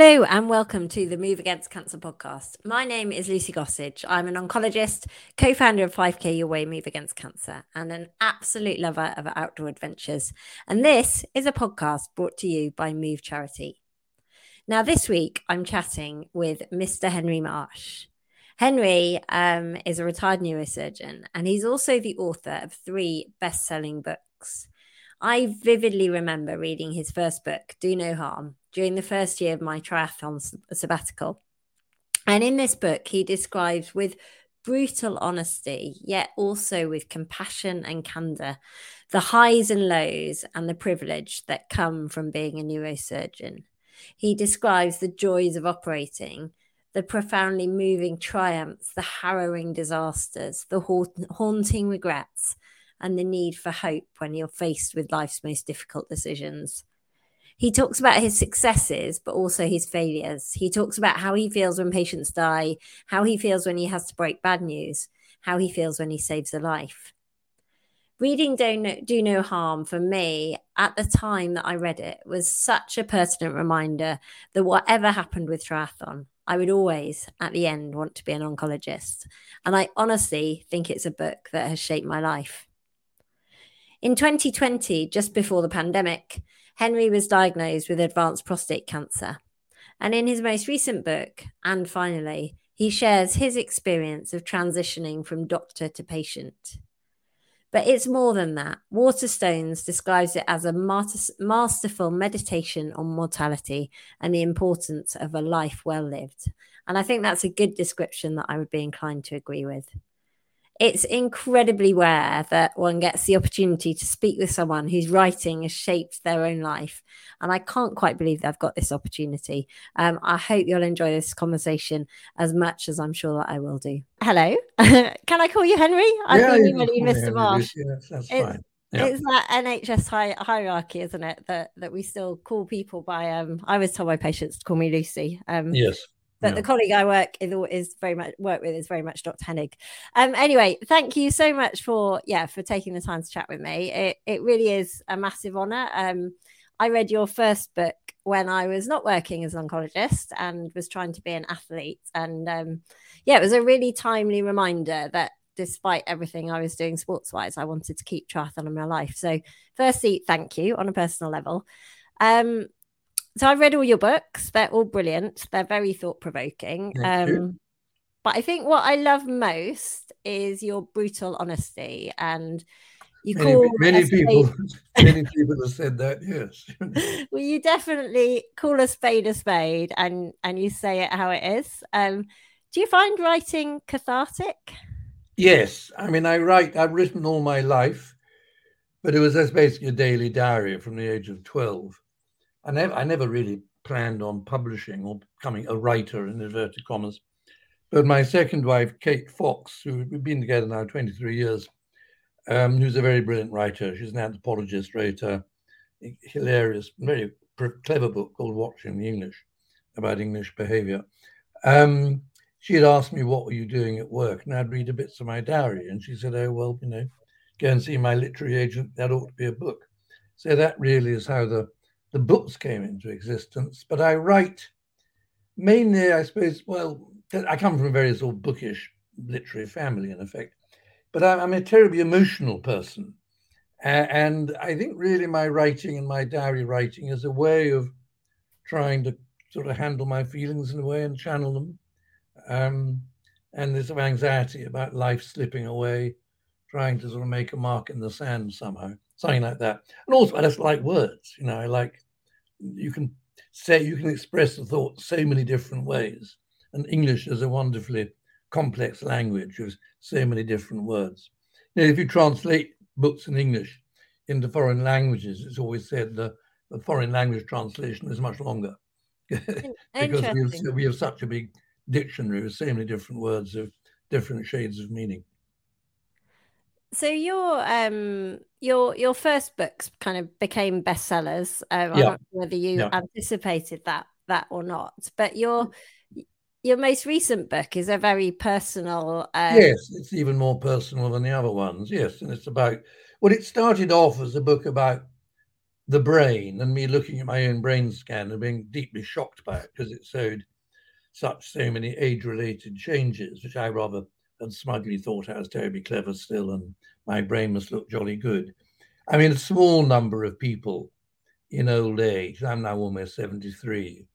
Hello and welcome to the Move Against Cancer podcast. My name is Lucy Gossage. I'm an oncologist, co founder of 5K Your Way Move Against Cancer, and an absolute lover of outdoor adventures. And this is a podcast brought to you by Move Charity. Now, this week I'm chatting with Mr. Henry Marsh. Henry um, is a retired neurosurgeon, and he's also the author of three best selling books. I vividly remember reading his first book, Do No Harm, during the first year of my triathlon sabbatical. And in this book, he describes with brutal honesty, yet also with compassion and candor, the highs and lows and the privilege that come from being a neurosurgeon. He describes the joys of operating, the profoundly moving triumphs, the harrowing disasters, the haunting regrets, and the need for hope when you're faced with life's most difficult decisions. He talks about his successes, but also his failures. He talks about how he feels when patients die, how he feels when he has to break bad news, how he feels when he saves a life. Reading Do No, Do no Harm for me at the time that I read it was such a pertinent reminder that whatever happened with triathlon, I would always, at the end, want to be an oncologist. And I honestly think it's a book that has shaped my life. In 2020, just before the pandemic, Henry was diagnosed with advanced prostate cancer. And in his most recent book, And Finally, he shares his experience of transitioning from doctor to patient. But it's more than that. Waterstones describes it as a masterful meditation on mortality and the importance of a life well lived. And I think that's a good description that I would be inclined to agree with it's incredibly rare that one gets the opportunity to speak with someone whose writing has shaped their own life. And I can't quite believe they've got this opportunity. Um, I hope you'll enjoy this conversation as much as I'm sure that I will do. Hello. Can I call you Henry? I yeah, think you Mr. Marsh. Yes, that's it's, fine. It's that NHS hi- hierarchy, isn't it? That that we still call people by. Um, I was told my patients to call me Lucy. Um, yes. But yeah. the colleague I work is, is very much work with is very much Dr. Hennig. Um, anyway, thank you so much for yeah for taking the time to chat with me. It it really is a massive honour. Um, I read your first book when I was not working as an oncologist and was trying to be an athlete, and um, yeah, it was a really timely reminder that despite everything I was doing sports wise, I wanted to keep triathlon in my life. So, firstly, thank you on a personal level. Um, so I read all your books. They're all brilliant. They're very thought provoking. Um, but I think what I love most is your brutal honesty and you many, call many people many people have said that yes well you definitely call a spade a spade and and you say it how it is um do you find writing cathartic yes i mean i write i've written all my life but it was just basically a daily diary from the age of 12 I never, I never really planned on publishing or becoming a writer in inverted commas. But my second wife, Kate Fox, who we've been together now 23 years, um, who's a very brilliant writer. She's an anthropologist, writer, hilarious, very clever book called Watching the English about English behavior. Um, she had asked me, What were you doing at work? And I'd read a bits of my diary. And she said, Oh, well, you know, go and see my literary agent. That ought to be a book. So that really is how the the books came into existence. But I write mainly, I suppose, well, I come from a very sort of bookish literary family, in effect, but I'm a terribly emotional person. And I think really my writing and my diary writing is a way of trying to sort of handle my feelings in a way and channel them. Um, and there's some anxiety about life slipping away, trying to sort of make a mark in the sand somehow something like that. And also, I just like words. You know, I like you can say you can express a thought so many different ways, and English is a wonderfully complex language with so many different words. You know, if you translate books in English into foreign languages, it's always said the, the foreign language translation is much longer because we have, we have such a big dictionary with so many different words of different shades of meaning so your um your your first books kind of became bestsellers. Um, yeah. I don't know whether you yeah. anticipated that that or not, but your your most recent book is a very personal. Um... Yes, it's even more personal than the other ones. Yes, and it's about well, it started off as a book about the brain and me looking at my own brain scan and being deeply shocked by it because it showed such so many age-related changes, which I rather had smugly thought I was terribly clever still, and my brain must look jolly good. I mean, a small number of people in old age, I'm now almost 73,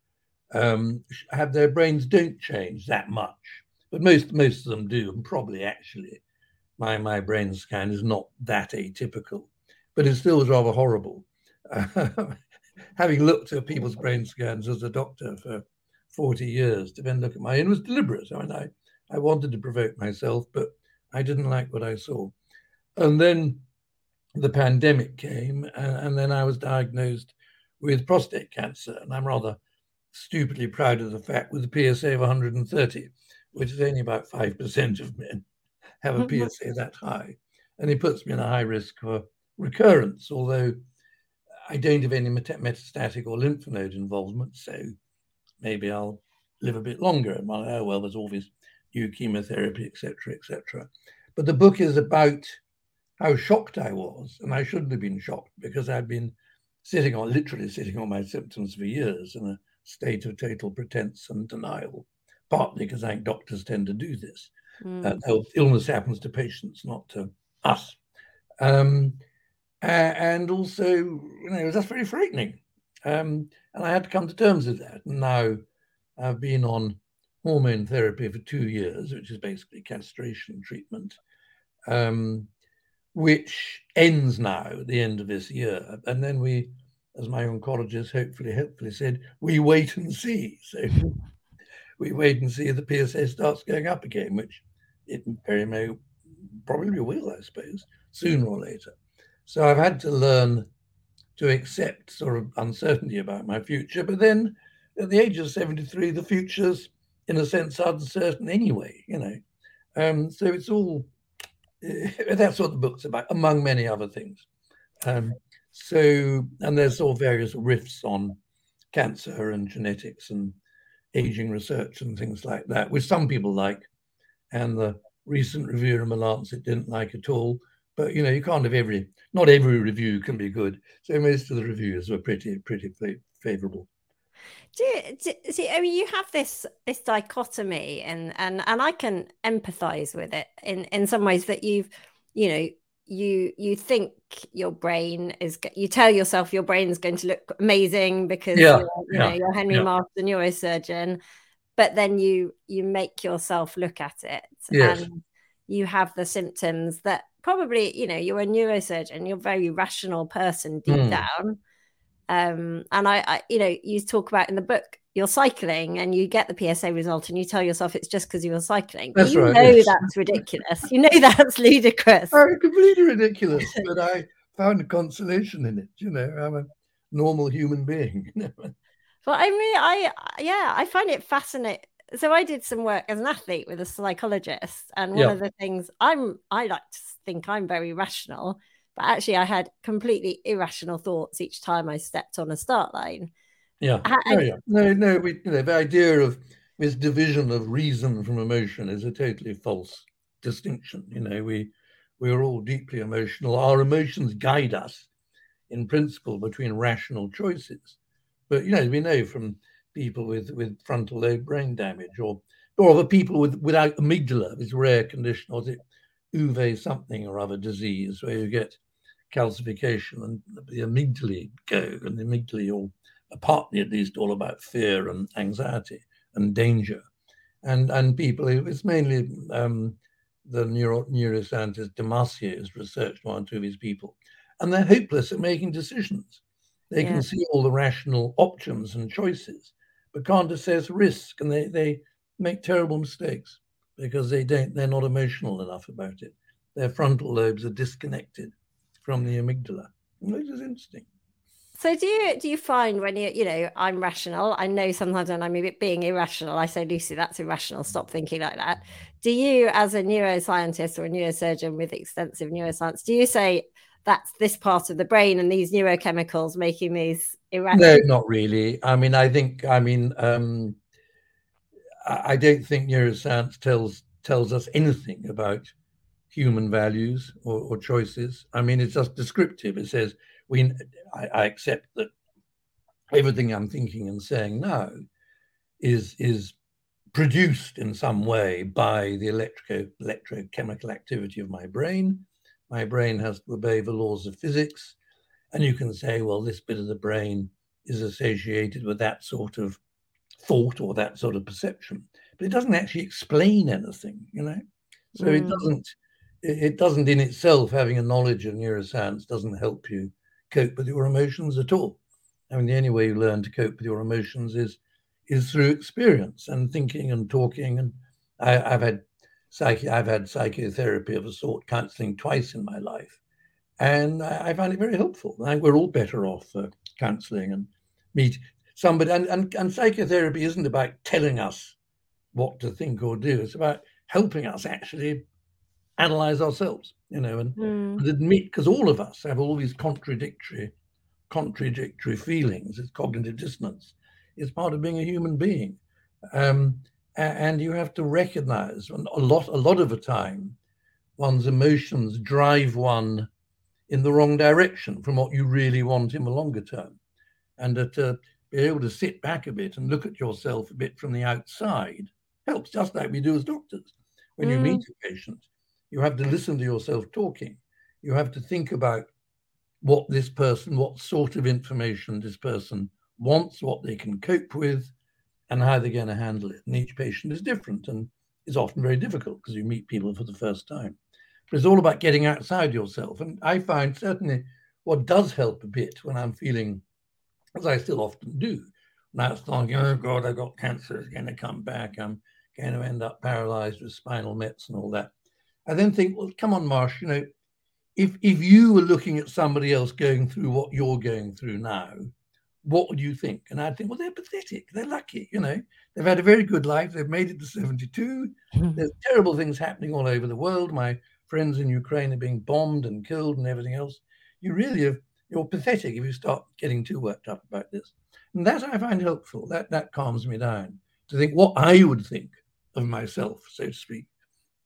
um, have their brains don't change that much, but most most of them do, and probably actually, my my brain scan is not that atypical, but it still was rather horrible. having looked at people's brain scans as a doctor for 40 years to then look at my, it was deliberate. I mean, I, I wanted to provoke myself, but I didn't like what I saw. And then the pandemic came, and, and then I was diagnosed with prostate cancer. And I'm rather stupidly proud of the fact with a PSA of 130, which is only about 5% of men have a mm-hmm. PSA that high. And it puts me in a high risk for recurrence, although I don't have any metastatic or lymph node involvement. So maybe I'll live a bit longer. And well, oh, well, there's all this new chemotherapy, etc., etc. But the book is about how shocked I was, and I shouldn't have been shocked because I'd been sitting on, literally sitting on my symptoms for years in a state of total pretense and denial, partly because I think doctors tend to do this. Mm. Uh, illness happens to patients, not to us. Um, and also, you know, that's very frightening. Um, and I had to come to terms with that. And now I've been on hormone therapy for two years, which is basically castration treatment. Um, which ends now at the end of this year. And then we, as my oncologist hopefully helpfully said, we wait and see. So we wait and see if the PSA starts going up again, which it very may probably will, I suppose, sooner or later. So I've had to learn to accept sort of uncertainty about my future. But then at the age of 73, the future's in a sense uncertain anyway, you know. Um, so it's all that's what the book's about, among many other things. Um, so, and there's all various riffs on cancer and genetics and aging research and things like that, which some people like, and the recent review in the Lancet didn't like at all. But you know, you can't have every, not every review can be good. So most of the reviews were pretty, pretty favourable. Do, do see? I mean, you have this this dichotomy, and and and I can empathise with it in in some ways that you've, you know, you you think your brain is you tell yourself your brain is going to look amazing because yeah, you're, you yeah, know you're Henry yeah. Neurosurgeon, but then you you make yourself look at it, yes. and you have the symptoms that probably you know you're a neurosurgeon, you're a very rational person deep mm. down um, and I, I, you know, you talk about in the book, you're cycling and you get the PSA result and you tell yourself it's just because you were cycling. That's you right, know yes. that's ridiculous. you know that's ludicrous. Oh, completely ridiculous. but I found a consolation in it. You know, I'm a normal human being. well, I mean, I yeah, I find it fascinating. So I did some work as an athlete with a psychologist, and one yeah. of the things I'm I like to think I'm very rational but actually I had completely irrational thoughts each time I stepped on a start line. Yeah. oh, yeah. No, no, we, you know, the idea of this division of reason from emotion is a totally false distinction. You know, we we are all deeply emotional. Our emotions guide us in principle between rational choices. But you know, we know from people with, with frontal lobe brain damage or or the people with without amygdala, this rare condition, or is it Uve something or other disease where you get calcification and the amygdala go, and the amygdala all, partly at least, all about fear and anxiety and danger. And and people, it's mainly um, the neuro, neuroscientist Damasio has researched one or two of these people, and they're hopeless at making decisions. They yeah. can see all the rational options and choices, but can't assess risk, and they, they make terrible mistakes because they don't they're not emotional enough about it. Their frontal lobes are disconnected from the amygdala, which is interesting. So do you do you find when you you know I'm rational? I know sometimes when I'm being irrational, I say Lucy, that's irrational. Stop thinking like that. Do you, as a neuroscientist or a neurosurgeon with extensive neuroscience, do you say that's this part of the brain and these neurochemicals making these irrational? No, not really. I mean, I think I mean um, I don't think neuroscience tells tells us anything about human values or, or, choices. I mean, it's just descriptive. It says we I, I accept that everything I'm thinking and saying now is is produced in some way by the electro electrochemical activity of my brain. My brain has to obey the laws of physics, and you can say, well, this bit of the brain is associated with that sort of thought or that sort of perception, but it doesn't actually explain anything, you know. So mm. it doesn't it doesn't in itself having a knowledge of neuroscience doesn't help you cope with your emotions at all. I mean, the only way you learn to cope with your emotions is is through experience and thinking and talking. And I, have had psych, I've had psychotherapy of a sort, counselling twice in my life, and I, I find it very helpful. I think we're all better off for counselling and meet somebody. And, and and psychotherapy isn't about telling us what to think or do. It's about helping us actually analyze ourselves, you know, and, mm. and admit because all of us have all these contradictory, contradictory feelings. It's cognitive dissonance. It's part of being a human being, um, and you have to recognize a lot. A lot of the time, one's emotions drive one in the wrong direction from what you really want in the longer term, and to uh, be able to sit back a bit and look at yourself a bit from the outside helps, just like we do as doctors. When mm. you meet a patient, you have to listen to yourself talking. You have to think about what this person, what sort of information this person wants, what they can cope with, and how they're going to handle it. And each patient is different and is often very difficult because you meet people for the first time. But it's all about getting outside yourself. And I find certainly what does help a bit when I'm feeling, as I still often do, now it's thinking, oh God, I've got cancer, it's going to come back. I'm going to end up paralyzed with spinal mets and all that. I then think, well, come on, Marsh, you know, if if you were looking at somebody else going through what you're going through now, what would you think? And I'd think, well, they're pathetic. They're lucky, you know. They've had a very good life. They've made it to 72. Hmm. There's terrible things happening all over the world. My friends in Ukraine are being bombed and killed and everything else. You really have, you're pathetic if you start getting too worked up about this. And that I find helpful. That that calms me down to think what I would think of myself, so to speak,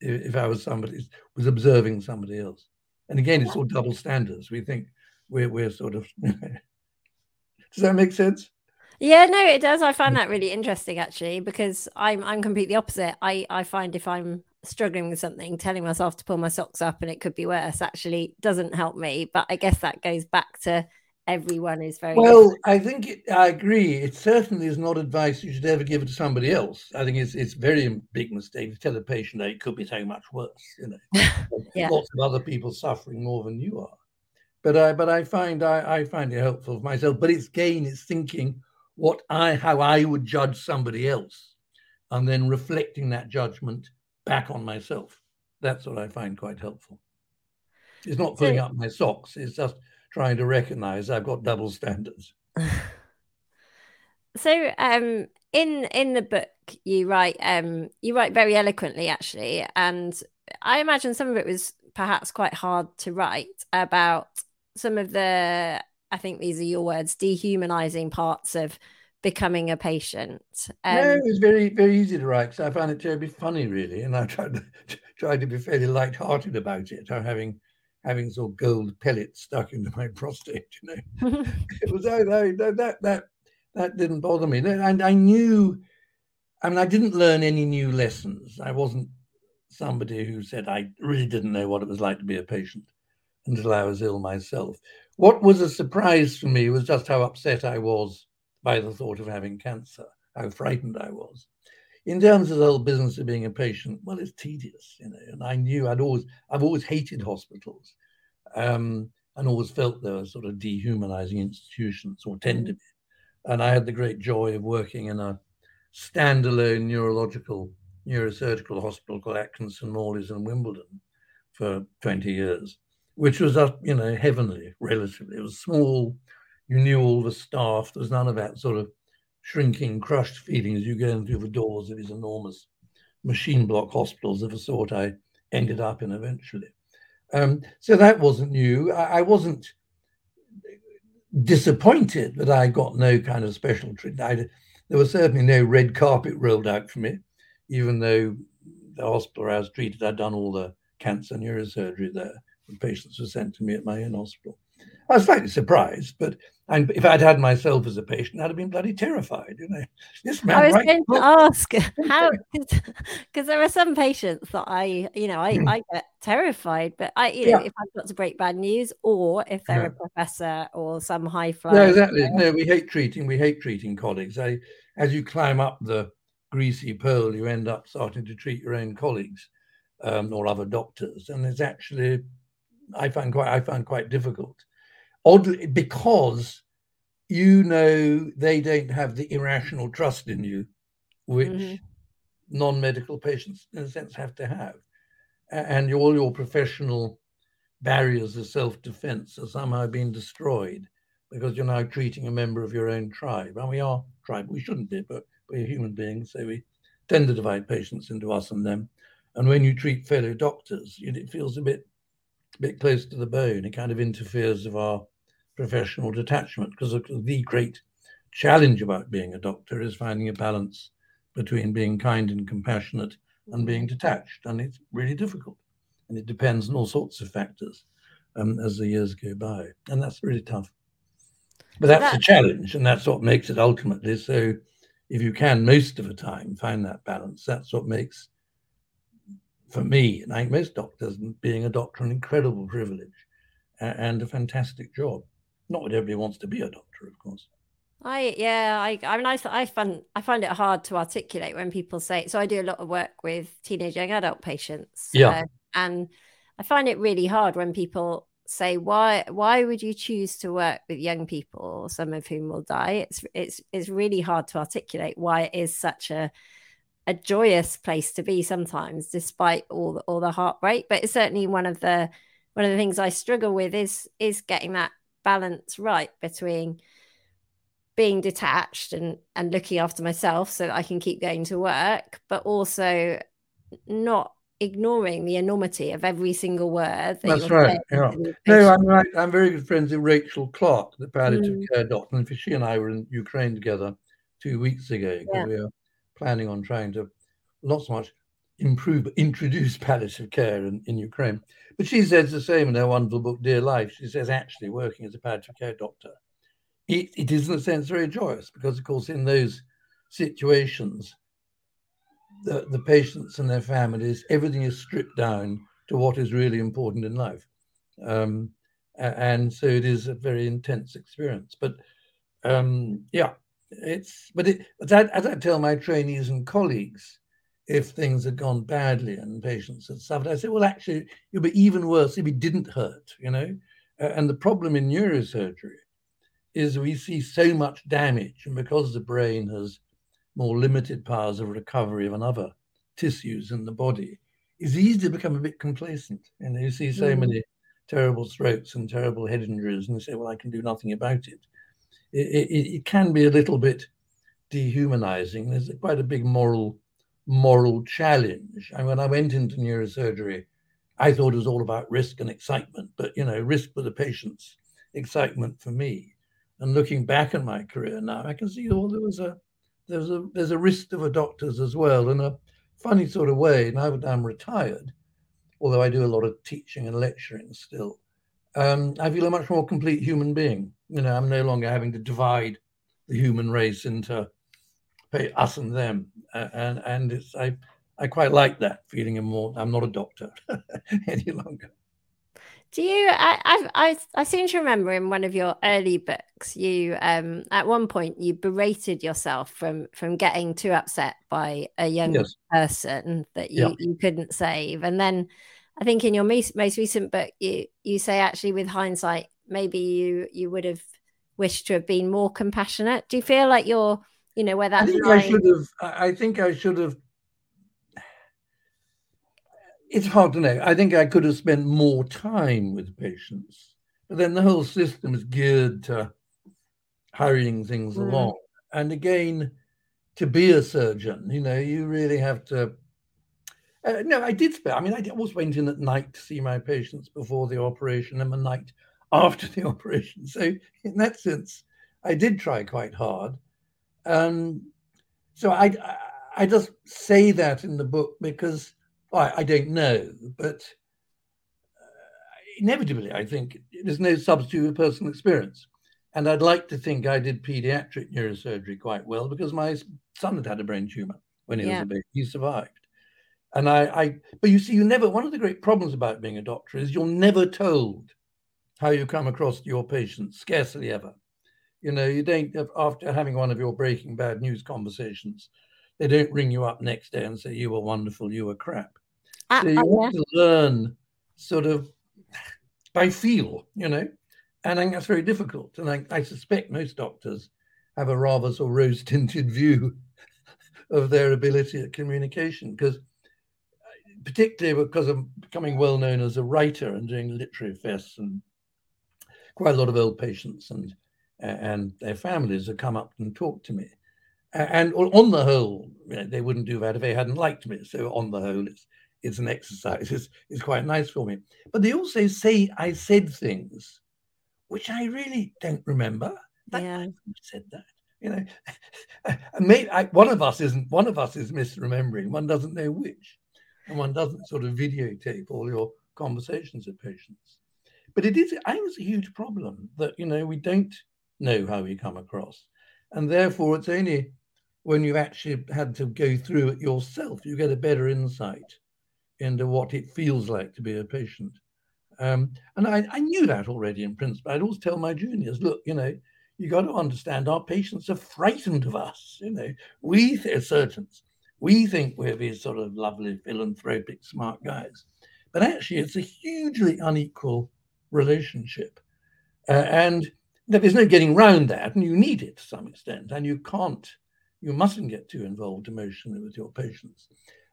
if I was somebody was observing somebody else. And again, it's all double standards. We think we're we're sort of. Does that make sense? Yeah, no, it does. I find that really interesting actually because I'm I'm completely opposite. I I find if I'm struggling with something, telling myself to pull my socks up and it could be worse actually doesn't help me. But I guess that goes back to everyone is very well different. i think it, i agree. It certainly is not advice you should ever give to somebody else. I think it's it's very big mistake to tell a patient that it could be so much worse you know. Yeah. lots of other people suffering more than you are. But i but i find i i find it helpful for myself but it's again it's thinking what i how i would judge somebody else and then reflecting that judgment back on myself. That's what i find quite helpful. It's not pulling up my socks it's just trying to recognize I've got double standards. so um in in the book you write um you write very eloquently actually and I imagine some of it was perhaps quite hard to write about some of the I think these are your words dehumanizing parts of becoming a patient. Um, no, it was very very easy to write because I found it terribly funny really, and I tried to tried to be fairly light-hearted about it. I'm having having sort of gold pellets stuck into my prostate. You know, it was I, I, that that that didn't bother me, and I knew. I mean, I didn't learn any new lessons. I wasn't somebody who said I really didn't know what it was like to be a patient until I was ill myself. What was a surprise for me was just how upset I was by the thought of having cancer, how frightened I was in terms of the whole business of being a patient, well, it's tedious, you know. And I knew I'd always, I've always hated hospitals, um, and always felt they were sort of dehumanizing institutions or tend to be. And I had the great joy of working in a standalone neurological neurosurgical hospital called Atkinson Morley's in Wimbledon for 20 years, which was up, you know, heavenly relatively. It was small. You knew all the staff. There was none of that sort of shrinking, crushed feeling as you go in through the doors of these enormous machine block hospitals of a sort I ended up in eventually. Um, so that wasn't new. I, I, wasn't disappointed that I got no kind of special treatment. There was certainly no red carpet rolled out for me, even though the hospital I was treated, I'd done all the cancer neurosurgery there. The patients were sent to me at my own hospital. I was slightly surprised, but and if I'd had myself as a patient, I'd have been bloody terrified. You know, this man. I was right going to ask how, because there are some patients that I, you know, I, hmm. I get terrified, but I, you know, yeah. if I've got to break bad news, or if they're yeah. a professor or some high flyer. No, exactly. No, we hate treating. We hate treating colleagues. I, as you climb up the greasy pole, you end up starting to treat your own colleagues um, or other doctors, and it's actually, I find quite, I find quite difficult oddly because you know they don't have the irrational trust in you, which mm-hmm. non-medical patients, in a sense, have to have, and all your professional barriers of self-defense are somehow being destroyed because you're now treating a member of your own tribe. And we are tribe. We shouldn't be, but we're human beings, so we tend to divide patients into us and them. And when you treat fellow doctors, it feels a bit, bit close to the bone. It kind of interferes with our professional detachment because the great challenge about being a doctor is finding a balance between being kind and compassionate and being detached. And it's really difficult. And it depends on all sorts of factors um, as the years go by. And that's really tough. But that's the challenge. And that's what makes it ultimately. So if you can, most of the time, find that balance, that's what makes, for me, and I think most doctors, being a doctor, an incredible privilege and a fantastic job. Not that everybody wants to be a doctor, of course. I yeah, I I mean I I find I find it hard to articulate when people say so I do a lot of work with teenage young adult patients. Yeah. Uh, and I find it really hard when people say why why would you choose to work with young people, some of whom will die? It's it's it's really hard to articulate why it is such a a joyous place to be sometimes, despite all the, all the heartbreak. But it's certainly one of the one of the things I struggle with is is getting that balance right between being detached and and looking after myself so that I can keep going to work, but also not ignoring the enormity of every single word. That That's right. Yeah. No, I'm right. I'm very good friends with Rachel Clarke, the palliative mm. care doctor, and she and I were in Ukraine together two weeks ago yeah. we are planning on trying to not so much improve, introduce palliative care in, in Ukraine. But she says the same in her wonderful book, Dear Life. She says, actually, working as a palliative care doctor, it, it is in a sense very joyous because, of course, in those situations, the, the patients and their families, everything is stripped down to what is really important in life. Um, and so it is a very intense experience. But um, yeah, it's, but it, as I, as I tell my trainees and colleagues, if things had gone badly and patients had suffered. I said, well, actually, it would be even worse if it didn't hurt, you know? Uh, and the problem in neurosurgery is we see so much damage, and because the brain has more limited powers of recovery than other tissues in the body, it's easy to become a bit complacent. And you see so mm. many terrible strokes and terrible head injuries, and you say, well, I can do nothing about it. It, it, it can be a little bit dehumanizing. There's quite a big moral moral challenge. And when I went into neurosurgery, I thought it was all about risk and excitement, but you know, risk for the patients, excitement for me. And looking back at my career now, I can see oh, there was a there's a there's a risk of a doctors as well in a funny sort of way. Now that I'm retired, although I do a lot of teaching and lecturing still, um, I feel a much more complete human being. You know, I'm no longer having to divide the human race into pay us and them, uh, and and it's I I quite like that feeling. of more. I'm not a doctor any longer. Do you? I, I I seem to remember in one of your early books, you um at one point you berated yourself from from getting too upset by a young yes. person that you, yeah. you couldn't save, and then I think in your most most recent book, you you say actually with hindsight, maybe you you would have wished to have been more compassionate. Do you feel like you're you know where that I think line... I should have I think I should have it's hard to know. I think I could have spent more time with patients. But then the whole system is geared to hurrying things mm. along. And again, to be a surgeon, you know, you really have to. Uh, no, I did spend. I mean, I always went in at night to see my patients before the operation and the night after the operation. So, in that sense, I did try quite hard. Um, so I, I just say that in the book because well, I, I don't know, but uh, inevitably, I think there's no substitute for personal experience. And I'd like to think I did pediatric neurosurgery quite well because my son had had a brain tumor when he yeah. was a baby. He survived. And I, I, but you see, you never, one of the great problems about being a doctor is you're never told how you come across to your patients, scarcely ever. You know, you don't, after having one of your breaking bad news conversations, they don't ring you up next day and say, you were wonderful, you were crap. Uh, so you uh, yeah. to learn sort of by feel, you know, and I think that's very difficult. And I, I suspect most doctors have a rather sort of rose tinted view of their ability at communication because particularly because I'm becoming well known as a writer and doing literary fests, and quite a lot of old patients and and their families have come up and talked to me. And on the whole, you know, they wouldn't do that if they hadn't liked me. So on the whole, it's it's an exercise. It's, it's quite nice for me. But they also say I said things which I really don't remember. yeah. I said that. You know, I, one of us isn't. One of us is misremembering. One doesn't know which and one doesn't sort of videotape all your conversations with patients. But it is, I think it's a huge problem that, you know, we don't know how we come across. And therefore, it's only when you've actually had to go through it yourself, you get a better insight into what it feels like to be a patient. Um, and I, I, knew that already in principle. I'd always tell my juniors, look, you know, you got to understand our patients are frightened of us. You know, we as surgeons we think we're these sort of lovely, philanthropic, smart guys. But actually, it's a hugely unequal relationship. Uh, and there's no getting around that, and you need it to some extent. And you can't, you mustn't get too involved emotionally with your patients.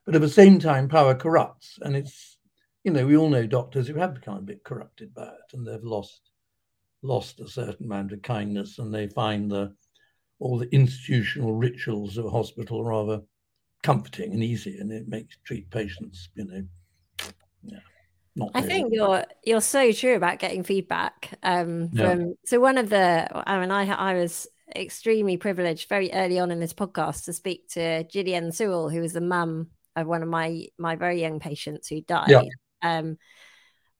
But at the same time, power corrupts. And it's, you know, we all know doctors who have become a bit corrupted by it and they've lost lost a certain amount of kindness and they find the all the institutional rituals of a hospital rather comforting and easy, and it makes treat patients, you know, yeah. Not I think you're you're so true about getting feedback um, from. Yeah. So one of the, I mean, I I was extremely privileged very early on in this podcast to speak to Gillian Sewell, who was the mum of one of my my very young patients who died. Yeah. Um,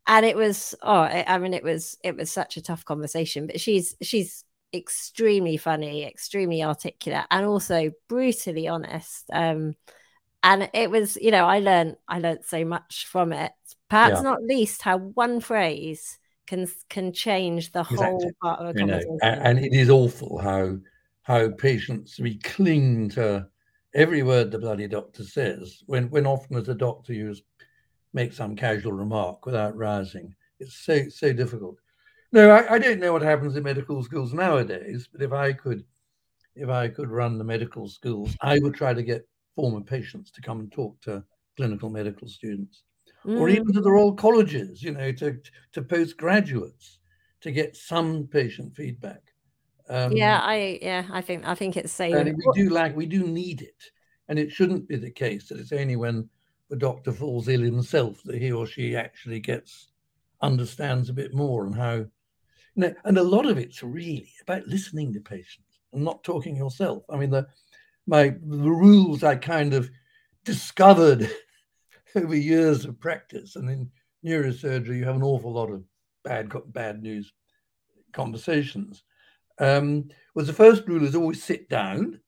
and it was oh, I mean, it was it was such a tough conversation. But she's she's extremely funny, extremely articulate, and also brutally honest. Um, and it was, you know, I learned I learned so much from it. Perhaps yeah. not least how one phrase can can change the exactly. whole part of a conversation. Know, and it is awful how how patients we cling to every word the bloody doctor says when when often as a doctor you just make some casual remark without rousing. It's so so difficult. No, I, I, don't know what happens in medical schools nowadays, but if I could, if I could run the medical schools, I would try to get former patients to come and talk to clinical medical students, mm. or even to the Royal Colleges, you know, to to postgraduates, to get some patient feedback. Um, yeah, I yeah, I think I think it's safe. And we do like we do need it, and it shouldn't be the case that it's only when the doctor falls ill himself that he or she actually gets understands a bit more and how You know, and a lot of it's really about listening to patients and not talking yourself. I mean, the my the rules I kind of discovered over years of practice, and in neurosurgery, you have an awful lot of bad bad news conversations. Um, was the first rule is always sit down,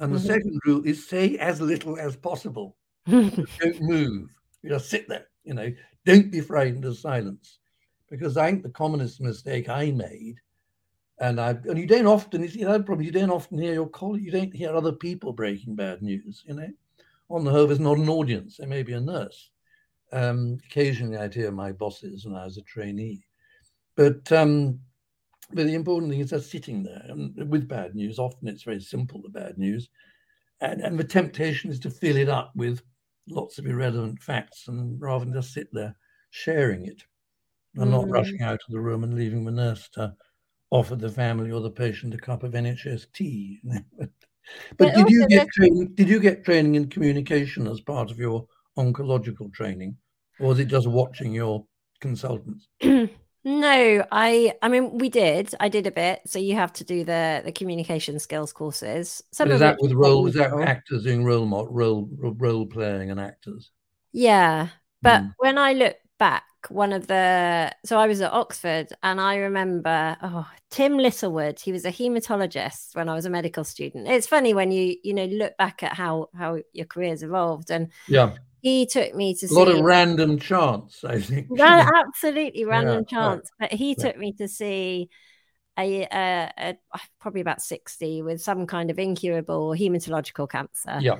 and the mm-hmm. second rule is say as little as possible. don't move. You just sit there. You know, don't be frightened of silence because I think the commonest mistake I made, and I and you don't often you see that problem. You don't often hear your colleague, you don't hear other people breaking bad news. You know, on the whole, there's not an audience. There may be a nurse. Um, occasionally, I'd hear my bosses when I was a trainee, but um, but the important thing is they're sitting there and with bad news. Often it's very simple, the bad news, and and the temptation is to fill it up with lots of irrelevant facts, and rather than just sit there sharing it and mm. not rushing out of the room and leaving the nurse to offer the family or the patient a cup of NHS tea. but, but did you get training, did you get training in communication as part of your oncological training, or was it just watching your consultants? no, I I mean we did. I did a bit. So you have to do the the communication skills courses. Some is that with role? Was that actors doing role role role role playing and actors? Yeah, but mm. when I look back, one of the so I was at Oxford and I remember oh Tim Littlewood, he was a hematologist when I was a medical student. It's funny when you you know look back at how how your career's evolved and yeah he took me to see a lot of random chance, I think. That, absolutely random yeah, chance. Right. But he yeah. took me to see a, a, a, probably about 60 with some kind of incurable hematological cancer. Yeah.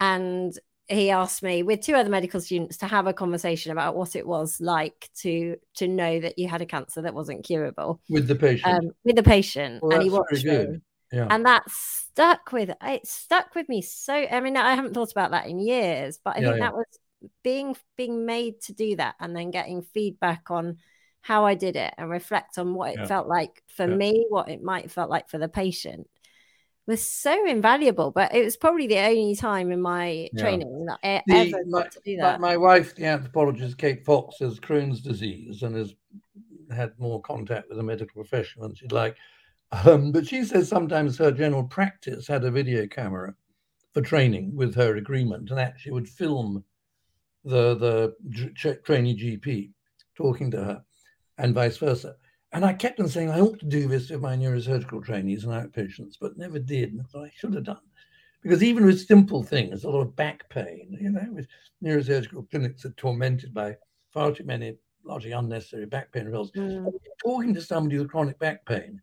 And he asked me with two other medical students to have a conversation about what it was like to to know that you had a cancer that wasn't curable. With the patient? Um, with the patient well, and he watched me. Yeah. and that stuck with it stuck with me so i mean i haven't thought about that in years but i yeah, think yeah. that was being being made to do that and then getting feedback on how i did it and reflect on what it felt like for me what it might have felt like for the patient was so invaluable. But it was probably the only time in my yeah. training that I the, ever my, got to do that. My, my, wife, the anthropologist Kate Fox, has Crohn's disease and has had more contact with the medical profession than she'd like. Um, but she says sometimes her general practice had a video camera for training with her agreement and actually would film the the trainee GP talking to her and vice versa. And I kept on saying I ought to do this with my neurosurgical trainees and outpatients, but never did. And I should have done. Because even with simple things, a lot of back pain, you know, with neurosurgical clinics are tormented by far too many largely unnecessary back pain results. Mm. Talking to somebody with chronic back pain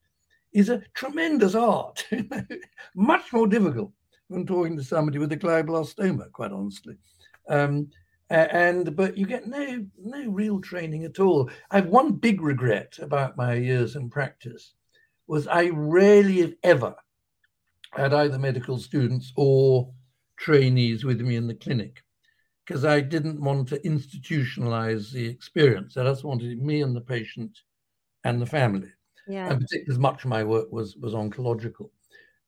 is a tremendous art, much more difficult than talking to somebody with a glioblastoma, quite honestly. Um, and but you get no no real training at all. I have one big regret about my years in practice was I rarely, if ever, had either medical students or trainees with me in the clinic because I didn't want to institutionalize the experience. I just wanted me and the patient and the family. Yeah. And particularly as much of my work was was oncological.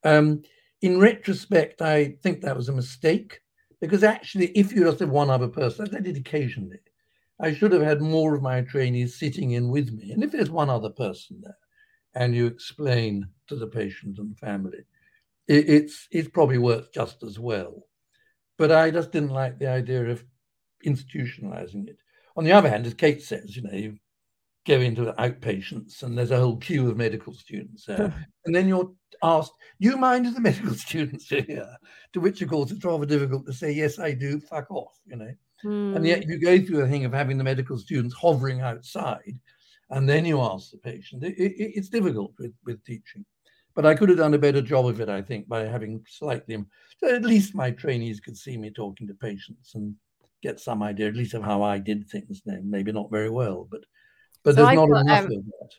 Um, in retrospect, I think that was a mistake because actually, if you just have one other person, I did it occasionally, I should have had more of my trainees sitting in with me. And if there's one other person there and you explain to the patient and family, it, it's, it probably works just as well. But I just didn't like the idea of institutionalizing it. On the other hand, as Kate says, you know, you go into outpatients and there's a whole queue of medical students there. and then you're asked, Do you mind if the medical students are here? To which, of course, it's rather difficult to say, Yes, I do, fuck off, you know. Mm. And yet hmm. you go through the thing of having the medical students hovering outside and then you ask the patient. It, it, it's difficult with, with teaching. But I could have done a better job of it, I think, by having slightly, so at least my trainees could see me talking to patients and get some idea, at least of how I did things. Maybe not very well, but but so there's I've not got, enough um, of that.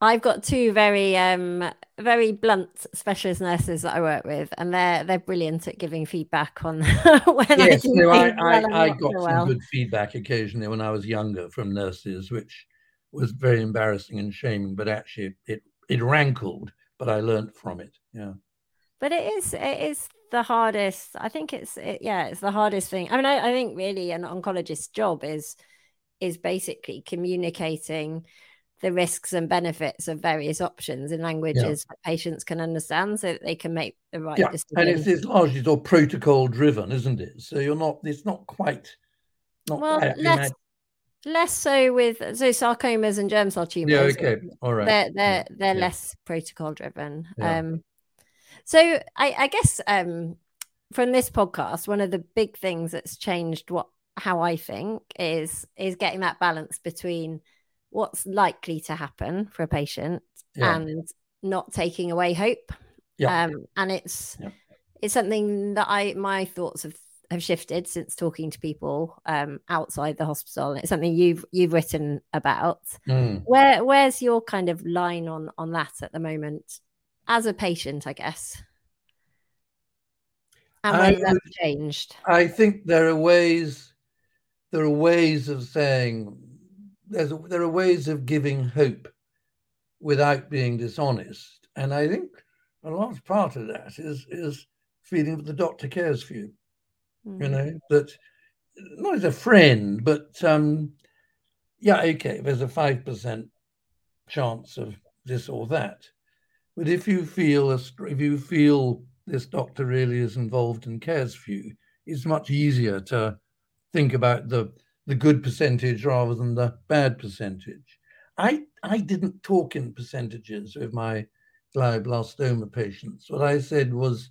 I've got two very um very blunt specialist nurses that I work with, and they're they're brilliant at giving feedback on when yes, I no, I, I, I got some well. good feedback occasionally when I was younger from nurses, which was very embarrassing and shaming, but actually it it rankled, but I learned from it. Yeah. But it is it is the hardest. I think it's it, yeah, it's the hardest thing. I mean, I, I think really an oncologist's job is is basically communicating the risks and benefits of various options in languages yeah. that patients can understand so that they can make the right yeah. decision. And it's, it's largely all protocol driven, isn't it? So you're not, it's not quite, not well, quite, less, less so with, so sarcomas and germ cell tumors. Yeah, okay. All right. They're, they're, they're yeah. less protocol driven. Um, so I, I guess um, from this podcast, one of the big things that's changed what how I think is is getting that balance between what's likely to happen for a patient yeah. and not taking away hope. Yeah. Um, and it's yeah. it's something that I my thoughts have have shifted since talking to people um, outside the hospital. It's something you've you've written about. Mm. Where where's your kind of line on on that at the moment as a patient, I guess? And when that's changed. I think there are ways there are ways of saying there's there are ways of giving hope without being dishonest, and I think a large part of that is is feeling that the doctor cares for you. Mm. You know that not as a friend, but um, yeah, okay, there's a five percent chance of this or that, but if you feel a, if you feel this doctor really is involved and cares for you, it's much easier to think about the the good percentage rather than the bad percentage. I I didn't talk in percentages with my glioblastoma patients. What I said was,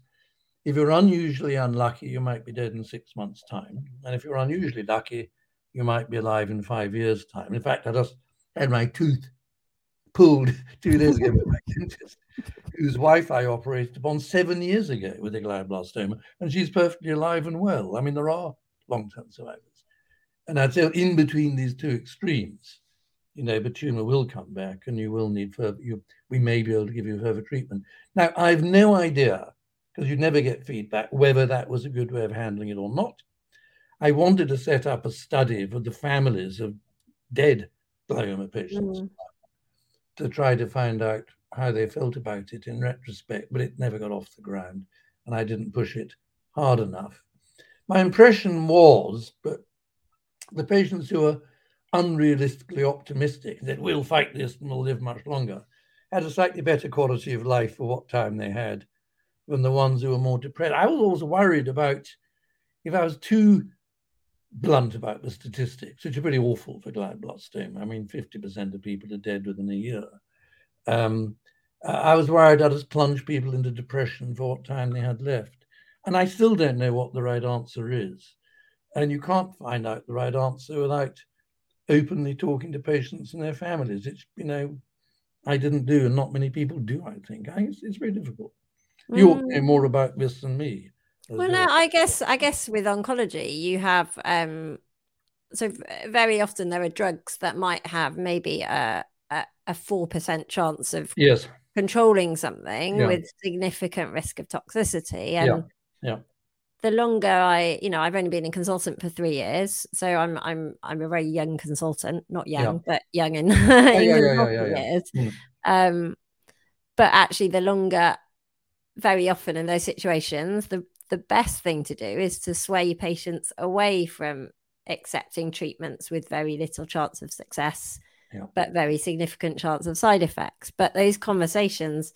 if you're unusually unlucky, you might be dead in six months' time, and if you're unusually lucky, you might be alive in five years' time. In fact, I just had my tooth pulled two days ago by my dentist, whose wife I operated upon seven years ago with a glioblastoma, and she's perfectly alive and well. I mean, there are long-term survivors. And I'd say in between these two extremes, you know, the tumor will come back and you will need further, you, we may be able to give you further treatment. Now, I have no idea, because you never get feedback, whether that was a good way of handling it or not. I wanted to set up a study for the families of dead glioma patients mm. to try to find out how they felt about it in retrospect, but it never got off the ground and I didn't push it hard enough. My impression was, but the patients who are unrealistically optimistic that we'll fight this and we'll live much longer had a slightly better quality of life for what time they had than the ones who were more depressed. I was always worried about if I was too blunt about the statistics, which are pretty awful for glioblastoma. I mean, 50% of people are dead within a year. Um, I was worried I'd just plunge people into depression for what time they had left. And I still don't know what the right answer is. And you can't find out the right answer without openly talking to patients and their families. It's, you know, I didn't do, and not many people do, I think. I, it's, it's very difficult. Mm. You know more about this than me. Well, well, no, I guess, I guess with oncology, you have, um, so very often there are drugs that might have maybe a, a, 4% chance of yes controlling something yeah. with significant risk of toxicity. And yeah. yeah the longer I, you know, I've only been a consultant for three years, so I'm I'm I'm a very young consultant, not young, yeah. but young in, yeah, yeah, years. Mm. Um, but actually, the longer, very often in those situations, the the best thing to do is to sway patients away from accepting treatments with very little chance of success, but very significant chance of side effects. But those conversations,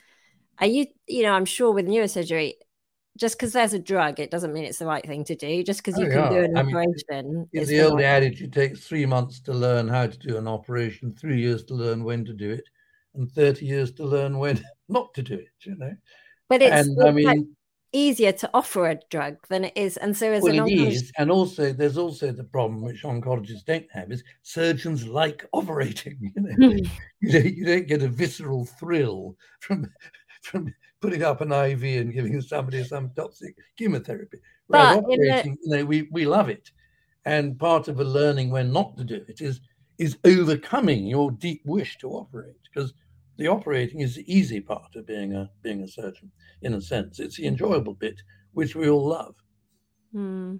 are you, you know, I'm sure with neurosurgery just because there's a drug, it doesn't mean it's the right thing to do. Just because you oh, can yeah. do an I operation. Mean, it's the old adage it takes three months to learn how to do an operation, three years to learn when to do it, and 30 years to learn when not to do it, you know. But it's, and, I mean, easier to offer a drug than it is. And so as well, an it is. And also there's also the problem which oncologists don't have is surgeons like operating. You know, hmm. you, don't, you don't get a visceral thrill from from putting up an IV and giving somebody some toxic chemotherapy. But operating, the... you know, we, we love it. And part of the learning when not to do it is is overcoming your deep wish to operate because the operating is the easy part of being a being a surgeon in a sense it's the enjoyable bit which we all love mm.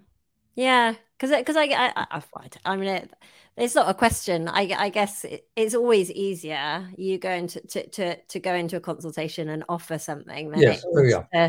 Yeah because because I, I, I I mean it, it's not a question. I, I guess it, it's always easier you going to, to, to, to, go into a consultation and offer something than yes. oh. To, yeah.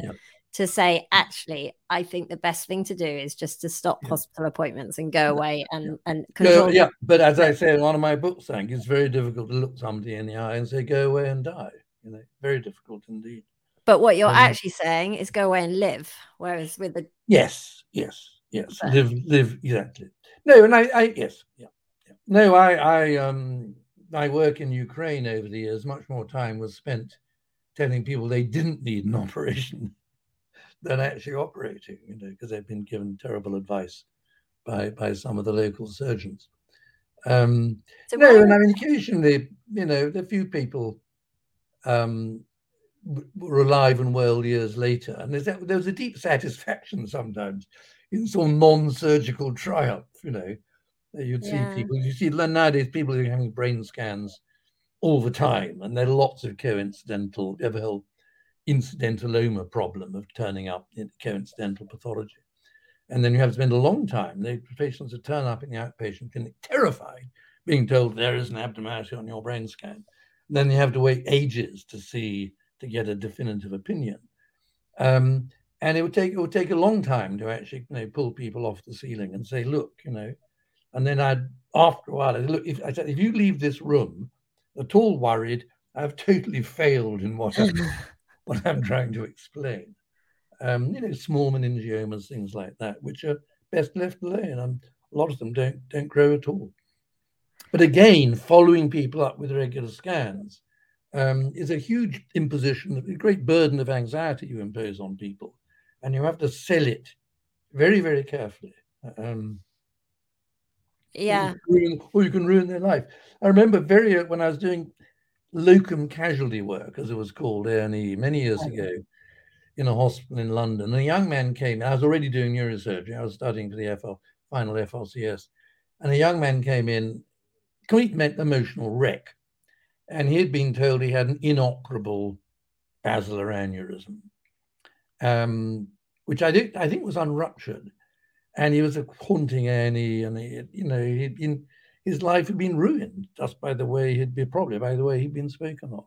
to, say, actually, I think the best thing to do is just to stop yeah. hospital appointments and go away and, and control. yeah, but as I say in one of my books, I think it's very difficult to look somebody in the eye and say, go away and die. You know, very difficult indeed. But what you're um, actually saying is go away and live. Whereas with the yes, yes, yes, but... live, live exactly. No, and I, I yes, yeah. No, I, I, um, I work in Ukraine over the years. Much more time was spent telling people they didn't need an operation than actually operating, you know, because they've been given terrible advice by by some of the local surgeons. Um, so no, and I mean, occasionally, you know, a few people um, were alive and well years later, and there's there was a deep satisfaction sometimes in some non-surgical triumph, you know You'd yeah. see people, you see nowadays people are having brain scans all the time, and there are lots of coincidental, ever heard incidentaloma problem of turning up in coincidental pathology. And then you have to spend a long time. The patients that turn up in the outpatient clinic terrified, being told there is an abnormality on your brain scan. And then you have to wait ages to see to get a definitive opinion. Um, and it would take it would take a long time to actually you know, pull people off the ceiling and say, look, you know, and then I'd, after a while, I'd look, if, I said, if you leave this room at all worried, I've totally failed in what I'm, what I'm trying to explain. Um, you know, small meningiomas, things like that, which are best left alone. I'm a lot of them don't don't grow at all. But again, following people up with regular scans um, is a huge imposition, a great burden of anxiety you impose on people, and you have to sell it very, very carefully. Um, yeah, or you, or you can ruin their life. I remember very when I was doing locum casualty work, as it was called, A&E, many years ago, in a hospital in London. And a young man came. I was already doing neurosurgery. I was studying for the FL, final FRCS, and a young man came in, complete meant emotional wreck, and he had been told he had an inoperable basilar aneurysm, um, which I, did, I think was unruptured. And he was a haunting A&E, he, you know, he'd been his life had been ruined just by the way he'd been probably by the way he'd been spoken of.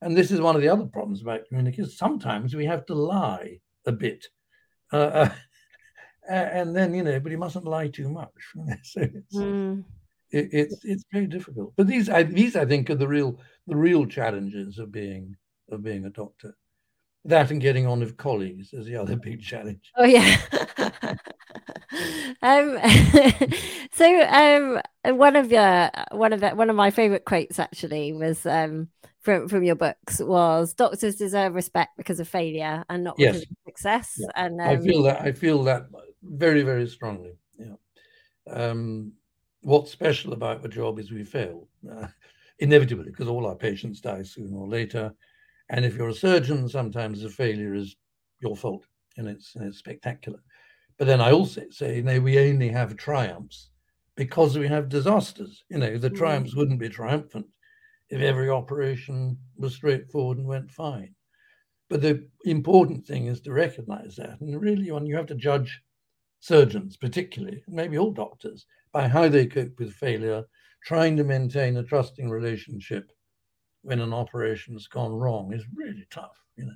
And this is one of the other problems about communication. Sometimes we have to lie a bit. Uh, uh, and then, you know, but you mustn't lie too much. so it's, mm it, it's it's very difficult. But these I, these I think are the real the real challenges of being of being a doctor. That and getting on with colleagues is the other big challenge. Oh yeah. um, so um, one of your one of the, one of my favorite quotes actually was um, from from your books was doctors deserve respect because of failure and not yes. of success. Yeah. And I feel that I feel that very very strongly. Yeah. Um, what's special about the job is we fail uh, inevitably because all our patients die sooner or later. And if you're a surgeon, sometimes the failure is your fault and it's, and it's spectacular. But then I also say, you know, we only have triumphs because we have disasters. You know, the mm. triumphs wouldn't be triumphant if every operation was straightforward and went fine. But the important thing is to recognize that. And really, when you have to judge surgeons, particularly, maybe all doctors, by how they cope with failure, trying to maintain a trusting relationship when an operation has gone wrong is really tough. You know,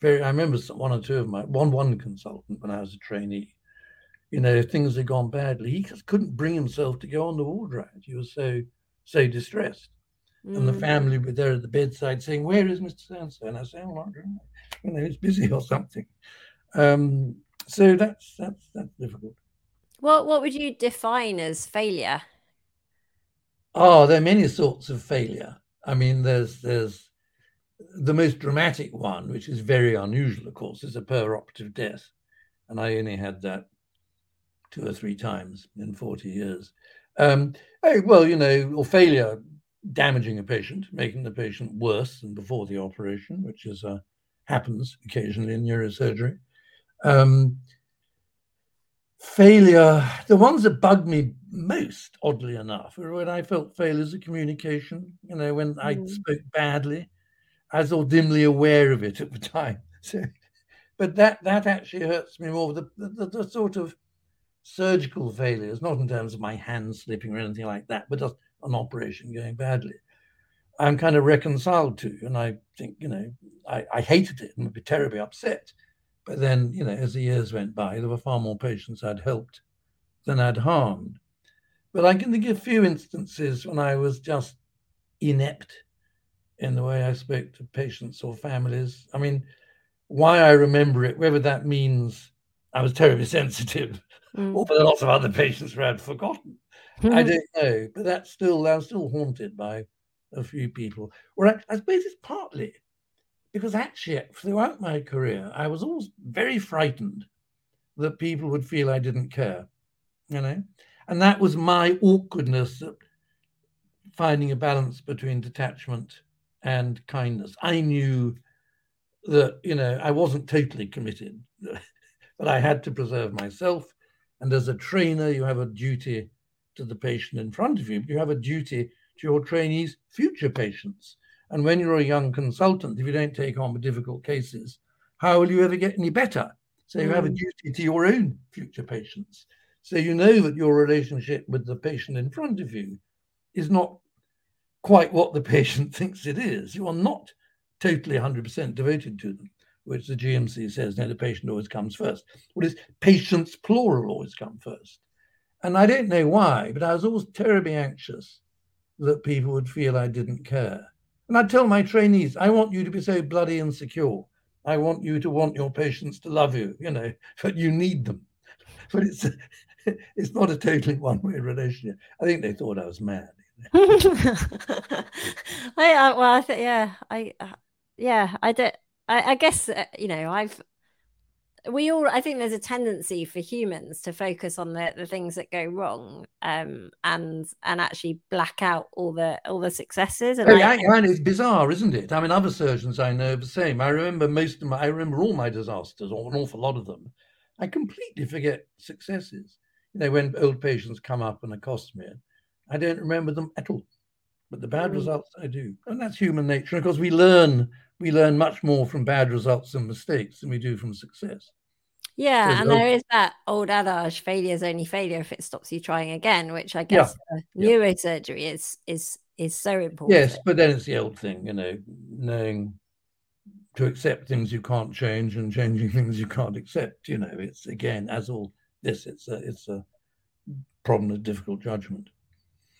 very. I remember one or two of my one one consultant when I was a trainee. You know, if things had gone badly, he just couldn't bring himself to go on the ward round. He was so so distressed. Mm. And the mm. family were there at the bedside saying, "Where is Mr. Sansa?" And I said, "Oh, you know, he's busy or something." Um, so that's that's that's difficult. What what would you define as failure? Oh, there are many sorts of failure. I mean, there's there's the most dramatic one, which is very unusual, of course, is a perioperative death, and I only had that two or three times in forty years. Um, oh, well, you know, or failure damaging a patient, making the patient worse than before the operation, which is uh, happens occasionally in neurosurgery. Um, failure, the ones that bugged me most, oddly enough, were when I felt failures of communication. You know, when mm. I spoke badly, I was all dimly aware of it at the time. So, but that that actually hurts me more. The, the, the sort of surgical failures, not in terms of my hand slipping or anything like that, but just an operation going badly. I'm kind of reconciled to, and I think you know I, I hated it and would be terribly upset. But then, you know, as the years went by, there were far more patients I'd helped than I'd harmed. But I can think of a few instances when I was just inept in the way I spoke to patients or families. I mean, why I remember it, whether that means I was terribly sensitive mm. or whether lots of other patients were had forgotten, I don't know. But that's still, I'm still haunted by a few people. Or I, I suppose it's partly because actually, throughout my career, I was always very frightened that people would feel I didn't care, you know, and that was my awkwardness at finding a balance between detachment and kindness. I knew that you know I wasn't totally committed, but I had to preserve myself. And as a trainer, you have a duty to the patient in front of you, you have a duty to your trainees' future patients. And when you're a young consultant, if you don't take on the difficult cases, how will you ever get any better? So you have a mm. duty to your own future patients. So you know that your relationship with the patient in front of you is not quite what the patient thinks it is. You are not totally 100% devoted to them, which the GMC says, no, the patient always comes first. What is patients, plural, always come first. And I don't know why, but I was always terribly anxious that people would feel I didn't care. And I tell my trainees, I want you to be so bloody insecure. I want you to want your patients to love you, you know, but you need them. But it's it's not a totally one-way relationship. I think they thought I was mad. I, well, I think yeah, I uh, yeah, I did. I, I guess uh, you know I've we all i think there's a tendency for humans to focus on the, the things that go wrong um, and and actually black out all the all the successes and, oh, yeah, and it's bizarre isn't it? I mean other surgeons i know the same. I remember most of my i remember all my disasters or an awful lot of them. I completely forget successes. You know when old patients come up and accost me i don't remember them at all. But the bad mm. results i do. And that's human nature. Because we learn we learn much more from bad results and mistakes than we do from success. Yeah, and there is that old adage: failure is only failure if it stops you trying again, which I guess yeah. neurosurgery is is is so important. Yes, but then it's the old thing, you know, knowing to accept things you can't change and changing things you can't accept. You know, it's again as all this, it's a it's a problem of difficult judgment.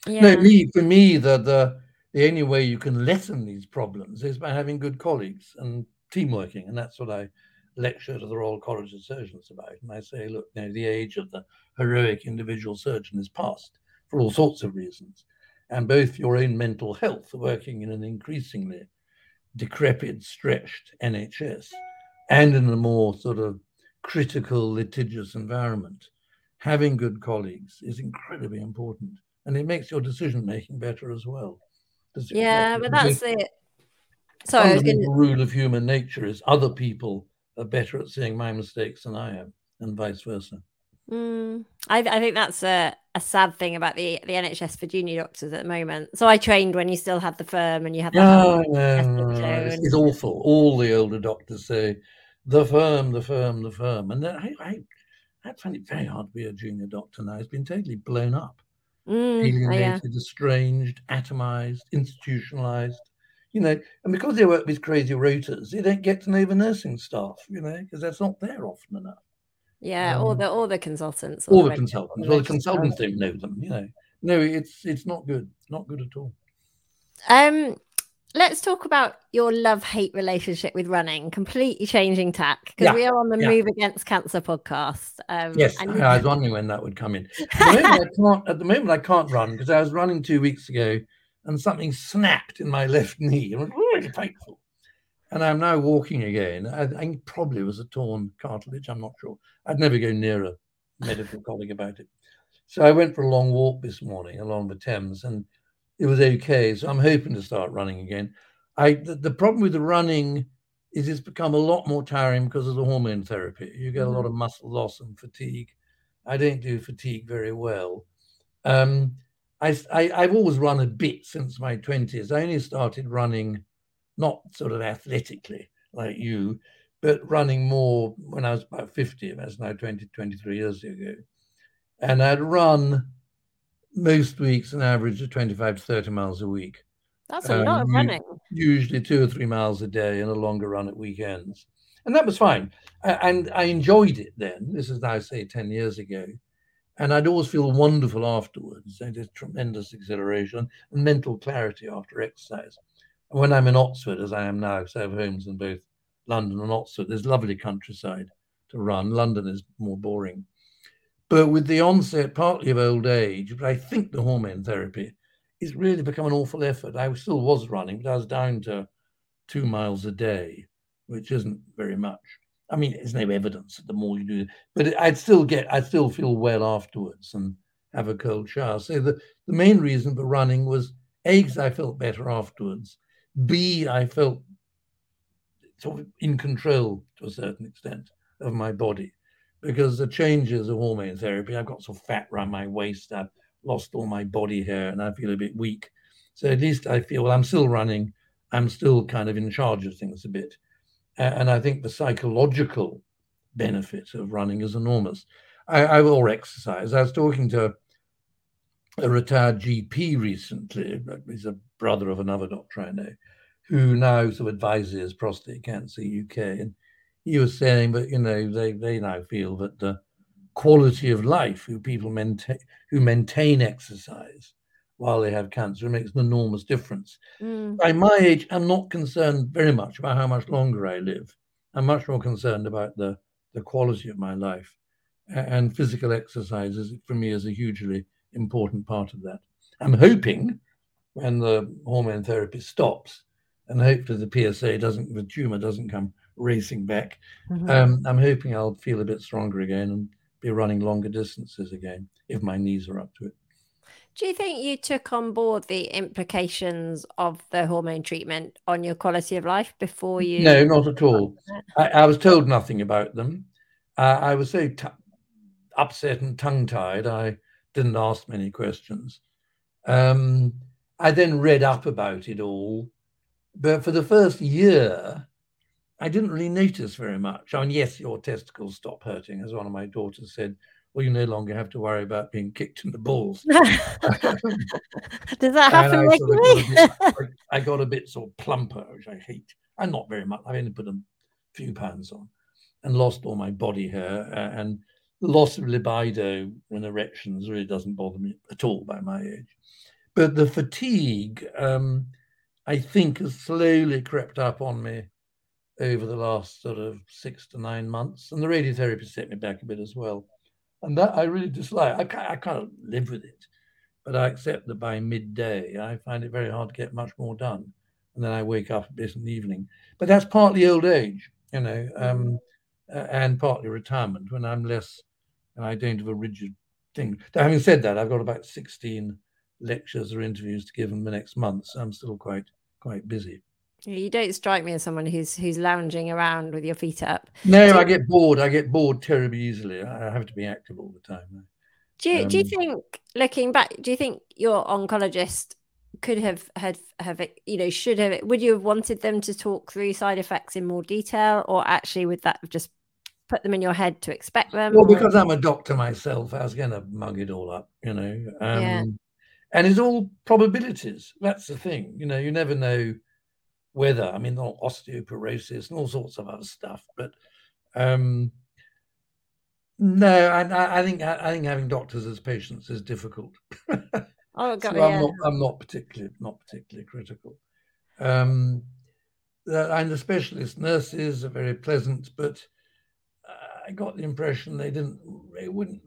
Yeah. No, me for me the the the only way you can lessen these problems is by having good colleagues and team working. And that's what I lecture to the Royal College of Surgeons about. And I say, look, you know, the age of the heroic individual surgeon is past for all sorts of reasons. And both your own mental health, working in an increasingly decrepit, stretched NHS, and in a more sort of critical, litigious environment, having good colleagues is incredibly important. And it makes your decision making better as well. Yeah, but that's it. Sorry, the rule of human nature is other people are better at seeing my mistakes than I am, and vice versa. Mm, I, I, think that's a, a sad thing about the, the NHS for junior doctors at the moment. So I trained when you still had the firm and you had the. Oh, no, no, it's, it's, awful. All the older doctors say, the firm, the firm, the firm. And I, I, I find it very hard to be a junior doctor now. It's been totally blown up mm, alienated, oh, yeah. estranged, atomized, institutionalized. You know, and because they work with crazy rotas, they don't get to know the nursing staff. You know, because that's not there often enough. Yeah, um, all the all the consultants. All, all the, consultants. Well, the consultants don't know them. You know, no, it's it's not good. Not good at all. Um, let's talk about your love hate relationship with running, completely changing tack because yeah, we are on the yeah. Move Against Cancer podcast. Um, yes, and- I was wondering when that would come in. At the moment, I can't, at the moment, I can't run because I was running two weeks ago and something snapped in my left knee. It was really painful. And I'm now walking again. I think probably was a torn cartilage. I'm not sure. I'd never go near a medical colleague about it. So I went for a long walk this morning along the Thames and it was okay. So I'm hoping to start running again. I the, the problem with the running is it's become a lot more tiring because of the hormone therapy. You get mm-hmm. a lot mm-hmm. of muscle loss and fatigue. I don't do fatigue very well. Um, I, I, have always run a bit since my 20s. I only started running, not sort of athletically like you, but running more when I was about 50. That's now 20, 23 years ago. And I'd run most weeks an average of 25 to 30 miles a week. That's a um, lot of running. Usually two or three miles a day and a longer run at weekends. And that was fine. And I enjoyed it then. This is now, say, 10 years ago. And I'd always feel wonderful afterwards. I did tremendous exhilaration and mental clarity after exercise. And when I'm in Oxford, as I am now, so I have homes in both London and Oxford, there's lovely countryside to run. London is more boring. But with the onset, partly of old age, but I think the hormone therapy, it's really become an awful effort. I still was running, but I was down to two miles a day, which isn't very much. I mean, there's no evidence that the more you do, but I'd still get, I'd still feel well afterwards and have a cold shower. So the, the main reason for running was A, I felt better afterwards. B, I felt sort of in control to a certain extent of my body because the changes of hormone therapy, I've got some fat around my waist, I've lost all my body hair, and I feel a bit weak. So at least I feel, well, I'm still running, I'm still kind of in charge of things a bit. And I think the psychological benefit of running is enormous. I, I will exercise. I was talking to a retired GP recently, he's a brother of another doctor I know, who now sort of advises Prostate Cancer UK. And he were saying that you know they they now feel that the quality of life who people maintain who maintain exercise while they have cancer makes an enormous difference. Mm. By my age, I'm not concerned very much about how much longer I live. I'm much more concerned about the the quality of my life. and physical exercises for me is a hugely important part of that. I'm hoping when the hormone therapy stops, and hopefully the PSA doesn't, the tumor doesn't come racing back. Mm-hmm. Um, I'm hoping I'll feel a bit stronger again and be running longer distances again if my knees are up to it. Do you think you took on board the implications of the hormone treatment on your quality of life before you? No, not at all. I, I was told nothing about them. Uh, I was so t- upset and tongue tied, I didn't ask many questions. Um, I then read up about it all. But for the first year, I didn't really notice very much. I mean, yes, your testicles stop hurting, as one of my daughters said well, you no longer have to worry about being kicked in the balls. Does that happen regularly? Sort of got bit, I got a bit sort of plumper, which I hate. I'm not very much. I've only put a few pounds on and lost all my body hair. Uh, and loss of libido and erections really doesn't bother me at all by my age. But the fatigue, um, I think, has slowly crept up on me over the last sort of six to nine months. And the radiotherapy set me back a bit as well and that I really dislike. I can't, I can't live with it, but I accept that by midday I find it very hard to get much more done, and then I wake up a bit in the evening. But that's partly old age, you know, um, and partly retirement when I'm less, and I don't have a rigid thing. Now, having said that, I've got about sixteen lectures or interviews to give in the next month, so I'm still quite quite busy. You don't strike me as someone who's who's lounging around with your feet up. No, I get bored. I get bored terribly easily. I have to be active all the time. Do you, um, do you think, looking back, do you think your oncologist could have had have you know should have would you have wanted them to talk through side effects in more detail, or actually would that have just put them in your head to expect them? Well, or... because I'm a doctor myself, I was going to mug it all up, you know. Um, yeah. And it's all probabilities. That's the thing, you know. You never know weather. I mean, osteoporosis and all sorts of other stuff. But um, no, I, I, think I think having doctors as patients is difficult. oh, God, so yeah. I'm not I'm not particularly not particularly critical. Um, and the specialist nurses are very pleasant, but I got the impression they didn't. They wouldn't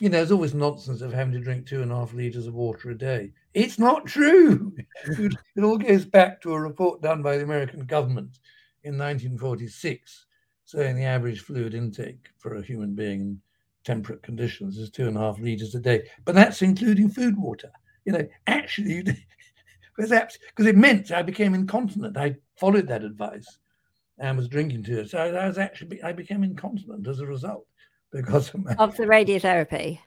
you know, there's always nonsense of having to drink two and a half liters of water a day. It's not true. it all goes back to a report done by the American government in 1946 saying the average fluid intake for a human being in temperate conditions is two and a half liters a day. But that's including food water. You know, actually, because it meant I became incontinent. I followed that advice and was drinking too. So I was actually, I became incontinent as a result because of, of the radiotherapy.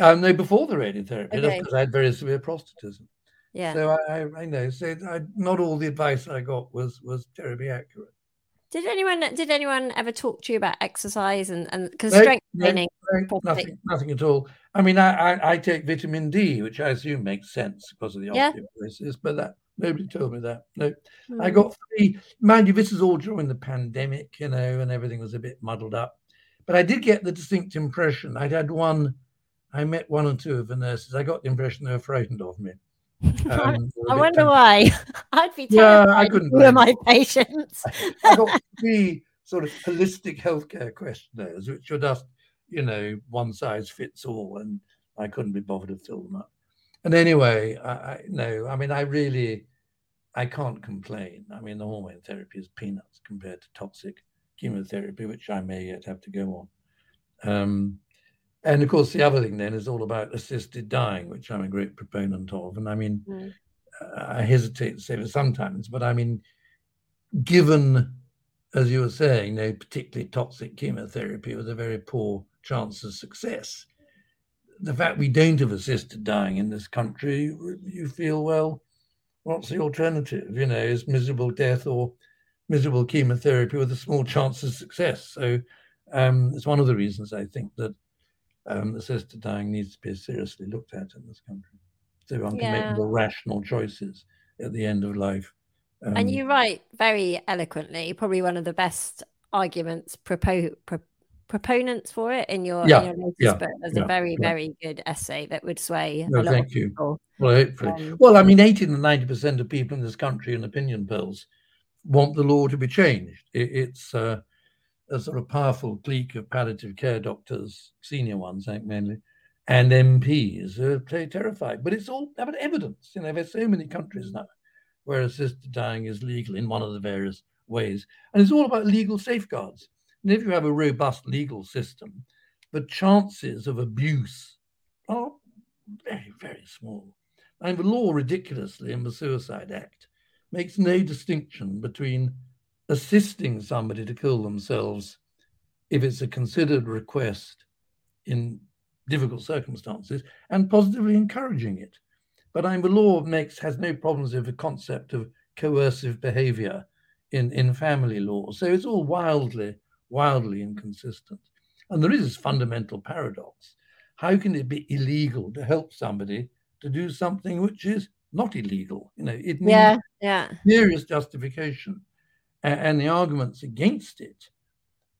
Um, no, before the radiotherapy, okay. because I had very severe prostatism. Yeah. So I, I know. So I, not all the advice I got was was terribly accurate. Did anyone did anyone ever talk to you about exercise and and because no, strength no, training? No, nothing, nothing at all. I mean, I, I, I take vitamin D, which I assume makes sense because of the yeah. osteoporosis, but that nobody told me that. No, mm. I hmm. got three. Mind you, this is all during the pandemic, you know, and everything was a bit muddled up. But I did get the distinct impression. I'd had one, I met one or two of the nurses. I got the impression they were frightened of me. Um, I wonder why. I'd be terrified. Yeah, I couldn't. Who my patients? I got three sort of holistic healthcare questionnaires, which are just, you know, one size fits all, and I couldn't be bothered to fill them up. And anyway, I, I no, I mean, I really, I can't complain. I mean, the hormone therapy is peanuts compared to toxic chemotherapy, which I may yet have to go on. Um, and of course, the other thing then is all about assisted dying, which I'm a great proponent of. And I mean, mm. I hesitate to say this sometimes, but I mean, given, as you were saying, no particularly toxic chemotherapy with a very poor chance of success, the fact we don't have assisted dying in this country, you feel, well, what's the alternative? You know, is miserable death or miserable chemotherapy with a small chance of success. So um, it's one of the reasons I think that um, assisted dying needs to be seriously looked at in this country. So one can make more rational choices at the end of life. Um, and you write very eloquently, probably one of the best arguments propo- pro- proponents for it in your, yeah, in your latest yeah, book. There's yeah, a very, very good essay that would sway. No, thank of People. Well, hopefully. Um, well, I mean, 80 to 90% of people in this country in opinion polls want the law to be changed. It, it's uh, a sort of powerful clique of palliative care doctors, senior ones, I think mainly, and MPs who are terrified. But it's all about evidence. You know, there's so many countries now where assisted dying is legal in one of the various ways. And it's all about legal safeguards. And if you have a robust legal system, the chances of abuse are very, very small. And the law, ridiculously, in the Suicide Act, makes no distinction between assisting somebody to kill themselves if it's a considered request in difficult circumstances and positively encouraging it. But I mean, the law makes has no problems with the concept of coercive behavior in, in family law. So it's all wildly, wildly inconsistent. And there is this fundamental paradox. How can it be illegal to help somebody to do something which is not illegal? You know, it needs yeah, yeah. serious justification. And, and the arguments against it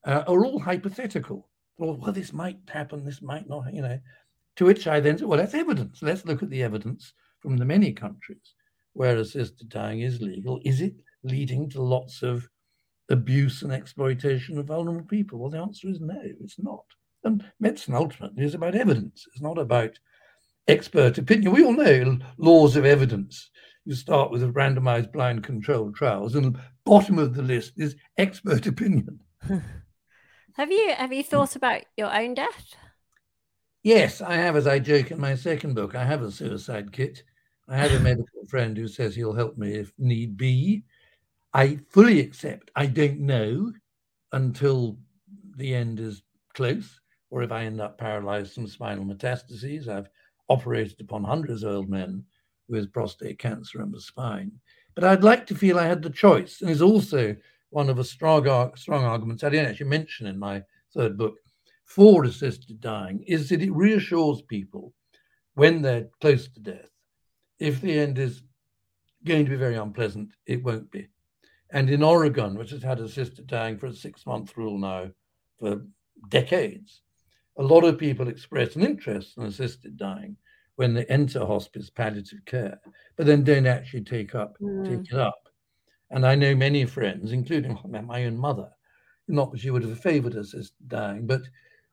uh, are all hypothetical. Well, well, this might happen, this might not, you know. To which I then say, well, that's evidence. Let's look at the evidence from the many countries where assisted dying is legal. Is it leading to lots of abuse and exploitation of vulnerable people? Well, the answer is no, it's not. And medicine ultimately is about evidence. It's not about expert opinion. We all know laws of evidence. You start with a randomized blind controlled trials, and bottom of the list is expert opinion. have you have you thought about your own death? Yes, I have, as I joke in my second book. I have a suicide kit. I have a medical friend who says he'll help me if need be. I fully accept I don't know until the end is close, or if I end up paralyzed from spinal metastases. I've operated upon hundreds of old men with prostate cancer in the spine. But I'd like to feel I had the choice. And it's also one of the strong, strong arguments I didn't actually mention in my third book for assisted dying is that it reassures people when they're close to death. If the end is going to be very unpleasant, it won't be. And in Oregon, which has had assisted dying for a six month rule now for decades, a lot of people express an interest in assisted dying when they enter hospice palliative care, but then don't actually take up mm. take it up. And I know many friends, including my own mother, not that she would have favored assisted dying, but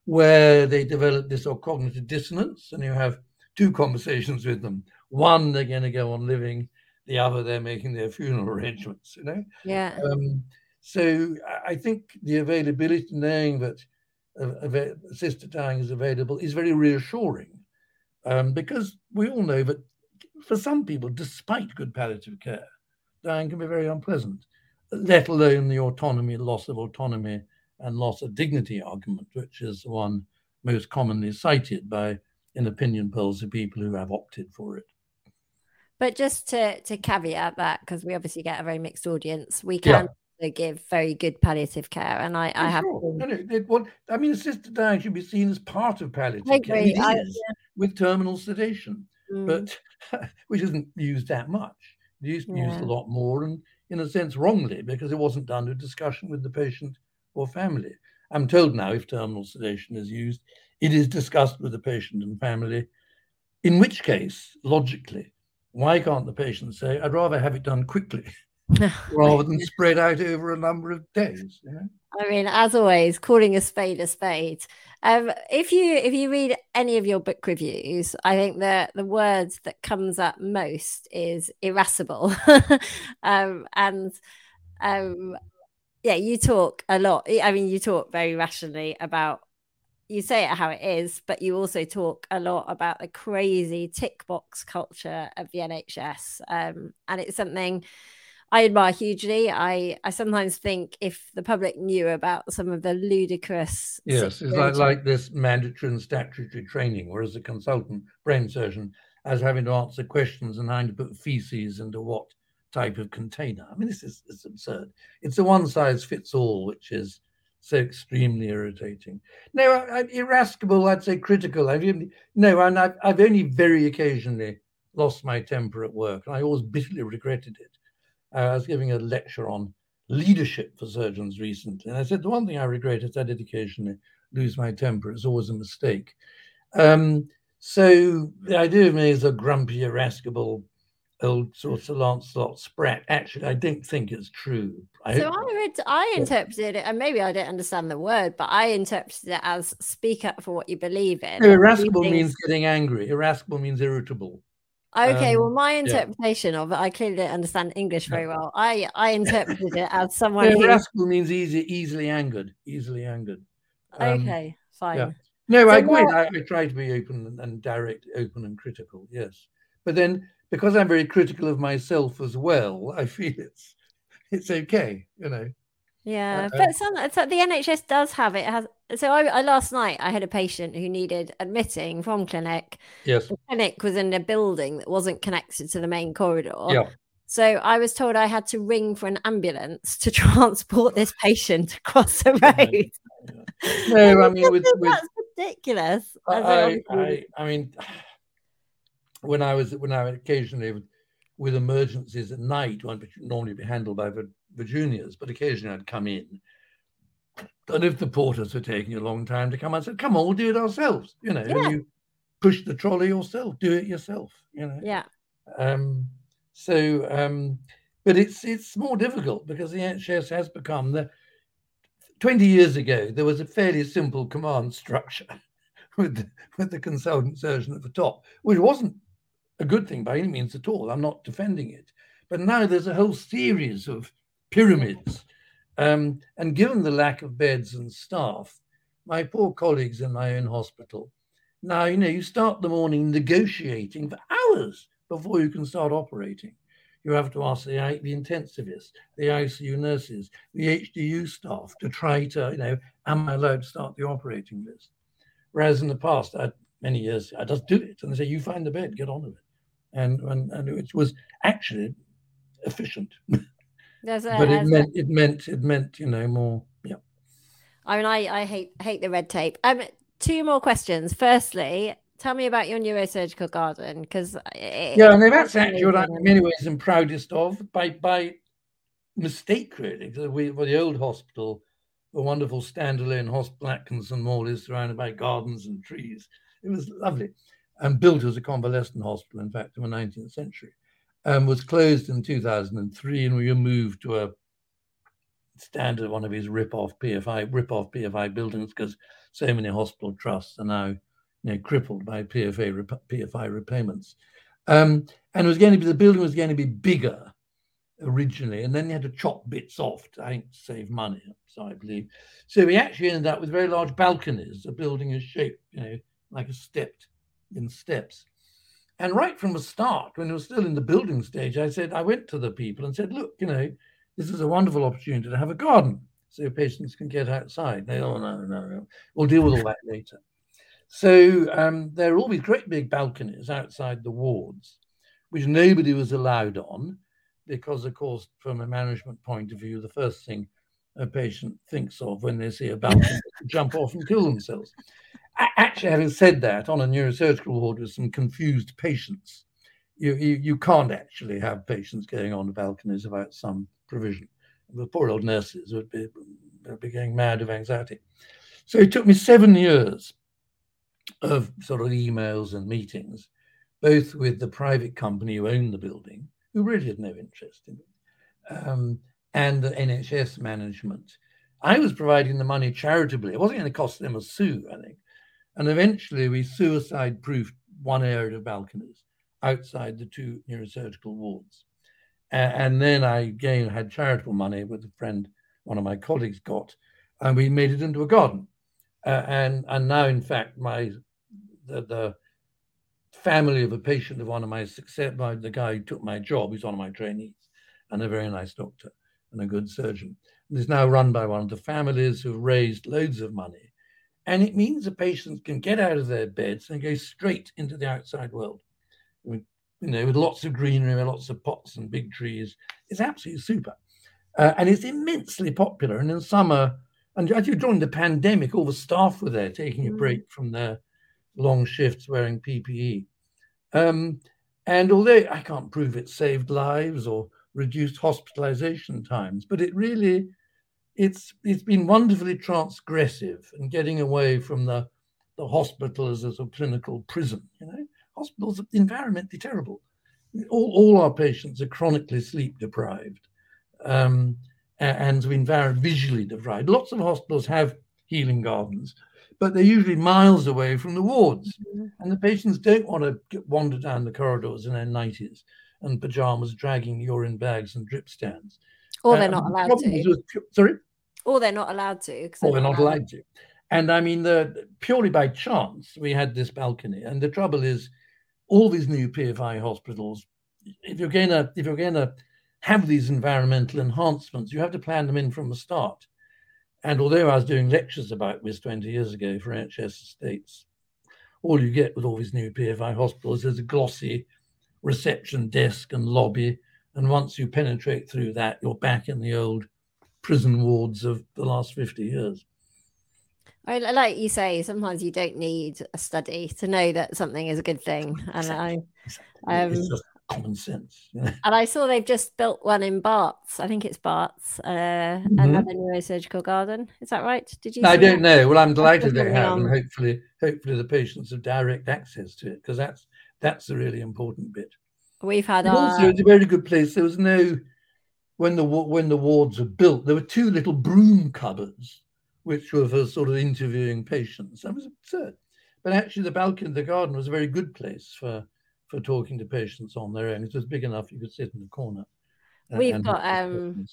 where they develop this or cognitive dissonance, and you have two conversations with them. One, they're going to go on living the other they're making their funeral arrangements you know yeah um, so i think the availability knowing that uh, assisted dying is available is very reassuring um, because we all know that for some people despite good palliative care dying can be very unpleasant let alone the autonomy loss of autonomy and loss of dignity argument which is the one most commonly cited by in opinion polls of people who have opted for it but just to to caveat that, because we obviously get a very mixed audience, we can yeah. Give very good palliative care, and I, I have. Sure. No, no, I mean, assisted dying should be seen as part of palliative I care. It I, yeah. with terminal sedation, mm. but which isn't used that much. It used yeah. used a lot more, and in a sense, wrongly, because it wasn't done with discussion with the patient or family. I'm told now if terminal sedation is used, it is discussed with the patient and family, in which case, logically, why can't the patient say, I'd rather have it done quickly rather than spread out over a number of days? You know? I mean, as always, calling a spade a spade. Um, if you if you read any of your book reviews, I think the the words that comes up most is irascible, um, and um, yeah, you talk a lot. I mean, you talk very rationally about you say it how it is, but you also talk a lot about the crazy tick box culture of the NHS. Um, and it's something I admire hugely. I, I sometimes think if the public knew about some of the ludicrous. Yes, it's like, like this mandatory and statutory training, whereas a consultant brain surgeon as having to answer questions and having to put feces into what type of container. I mean, this is it's absurd. It's a one size fits all, which is so extremely irritating. No, I, I, irascible, I'd say critical. I've even, no, and I've, I've only very occasionally lost my temper at work, and I always bitterly regretted it. I was giving a lecture on leadership for surgeons recently, and I said the one thing I regret is I did occasionally lose my temper. It's always a mistake. Um, so the idea of me as a grumpy, irascible old sort of Sir Lancelot Spratt. Actually, I don't think it's true. I so I read, I interpreted it, and maybe I don't understand the word, but I interpreted it as speak up for what you believe in. No, irascible means getting angry. Irascible means irritable. Okay, um, well, my interpretation yeah. of it, I clearly don't understand English very well. I I interpreted it as someone. No, who... irascible means easy, easily angered, easily angered. Um, okay, fine. Yeah. No, so I agree. I, I, try to be open and direct, open and critical. Yes, but then because I'm very critical of myself as well, I feel it's it's okay, you know. Yeah, uh, but some so the NHS does have it. has so I, I, last night I had a patient who needed admitting from clinic. Yes, the clinic was in a building that wasn't connected to the main corridor. Yeah. So I was told I had to ring for an ambulance to transport this patient across the road. no, I mean with, with, that's ridiculous. I, I, I mean when I was when I occasionally with emergencies at night, one which normally be handled by Virginians, but occasionally I'd come in. And if the porters were taking a long time to come, I said, "Come on, we'll do it ourselves." You know, yeah. you push the trolley yourself, do it yourself. You know. Yeah. Um, so, um, but it's it's more difficult because the NHS has become the. Twenty years ago, there was a fairly simple command structure with the, with the consultant surgeon at the top, which wasn't a good thing by any means at all. I'm not defending it. But now there's a whole series of pyramids. Um, and given the lack of beds and staff, my poor colleagues in my own hospital, now, you know, you start the morning negotiating for hours before you can start operating. You have to ask the, the intensivists, the ICU nurses, the HDU staff to try to, you know, am I allowed to start the operating list? Whereas in the past, I'd, many years, I just do it and they say, you find the bed, get on with it and and, and it was actually efficient. There's a, but it meant it meant it meant you know more. Yeah. I mean, I I hate hate the red tape. Um, two more questions. Firstly, tell me about your neurosurgical garden because yeah, I and that's actually what I'm in many ways am proudest of by by mistake really. Because we for the old hospital, a wonderful standalone hospital, Atkinson Morley is surrounded by gardens and trees. It was lovely and built as a convalescent hospital, in fact, in the 19th century, um, was closed in 2003, and we were moved to a standard one of his rip-off PFI rip-off PFI buildings because so many hospital trusts are now you know, crippled by PFA PFI repayments. Um, and it was going to be the building was going to be bigger originally, and then they had to chop bits off to, I think, save money. So I believe. So we actually ended up with very large balconies. The building is shaped, you know, like a stepped in steps. And right from the start, when it was still in the building stage, I said, I went to the people and said, look, you know, this is a wonderful opportunity to have a garden so patients can get outside. They, oh, no, no, no, we'll deal with all that later. So um, there are all these great big balconies outside the wards, which nobody was allowed on because, of course, from a management point of view, the first thing a patient thinks of when they see a balcony is to jump off and kill themselves. Actually, having said that, on a neurosurgical ward with some confused patients, you, you, you can't actually have patients going on the balconies without some provision. The poor old nurses would be, would be going mad of anxiety. So it took me seven years of sort of emails and meetings, both with the private company who owned the building, who really had no interest in it, um, and the NHS management. I was providing the money charitably. It wasn't going to cost them a sou, I think. And eventually we suicide proofed one area of balconies outside the two neurosurgical wards. And then I again had charitable money with a friend, one of my colleagues got, and we made it into a garden. Uh, and and now, in fact, my the, the family of a patient of one of my success, by the guy who took my job, he's one of my trainees, and a very nice doctor and a good surgeon. And is now run by one of the families who've raised loads of money and it means the patients can get out of their beds and go straight into the outside world. you know, with lots of greenery, lots of pots and big trees. It's absolutely super. Uh, and it's immensely popular. And in summer, and as you during the pandemic, all the staff were there taking a mm. break from their long shifts wearing PPE. Um, and although I can't prove it saved lives or reduced hospitalization times, but it really it's it's been wonderfully transgressive and getting away from the the hospital as, a clinical prison. You know, hospitals are environmentally terrible, all, all our patients are chronically sleep deprived um, and have been visually deprived. Lots of hospitals have healing gardens, but they're usually miles away from the wards. Mm-hmm. And the patients don't want to get, wander down the corridors in their nighties and pajamas, dragging urine bags and drip stands. Or they're uh, not allowed to. Was, sorry? Or they're not allowed to. Or they're not allowed, allowed to. And I mean, the purely by chance, we had this balcony. And the trouble is, all these new PFI hospitals, if you're going to if you're going to have these environmental enhancements, you have to plan them in from the start. And although I was doing lectures about this 20 years ago for NHS estates, all you get with all these new PFI hospitals is a glossy reception desk and lobby. And once you penetrate through that, you're back in the old prison wards of the last 50 years. I, like you say, sometimes you don't need a study to know that something is a good thing. And. I, um, it's just common sense. And I saw they've just built one in Barts. I think it's Barts, uh, mm-hmm. another neurosurgical garden. Is that right? Did you? I don't that? know. Well, I'm delighted they have, and hopefully, hopefully the patients have direct access to it because that's that's the really important bit. We've had our... also it's a very good place. There was no when the when the wards were built. There were two little broom cupboards which were for sort of interviewing patients. That was absurd. But actually, the balcony of the garden was a very good place for for talking to patients on their own. It was big enough you could sit in the corner. We've got um,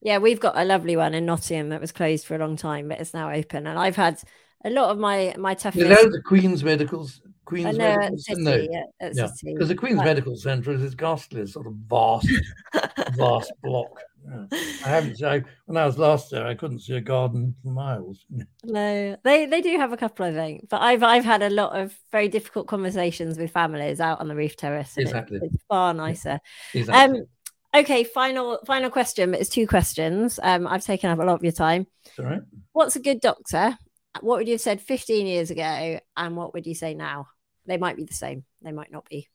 yeah, we've got a lovely one in Nottingham that was closed for a long time, but it's now open. And I've had a lot of my my toughest. You know the Queen's Medicals, Queen's know, Medical City, no. yeah, yeah. because the Queen's Medical Centre is this ghastly sort of vast, vast block. Yeah. I haven't. I, when I was last there, I couldn't see a garden for miles. No, they they do have a couple, I think. But I've I've had a lot of very difficult conversations with families out on the roof terrace. Exactly, it's, it's far nicer. Exactly. Um, okay, final final question. It's two questions. Um, I've taken up a lot of your time. all right. What's a good doctor? What would you have said 15 years ago, and what would you say now? They might be the same. They might not be.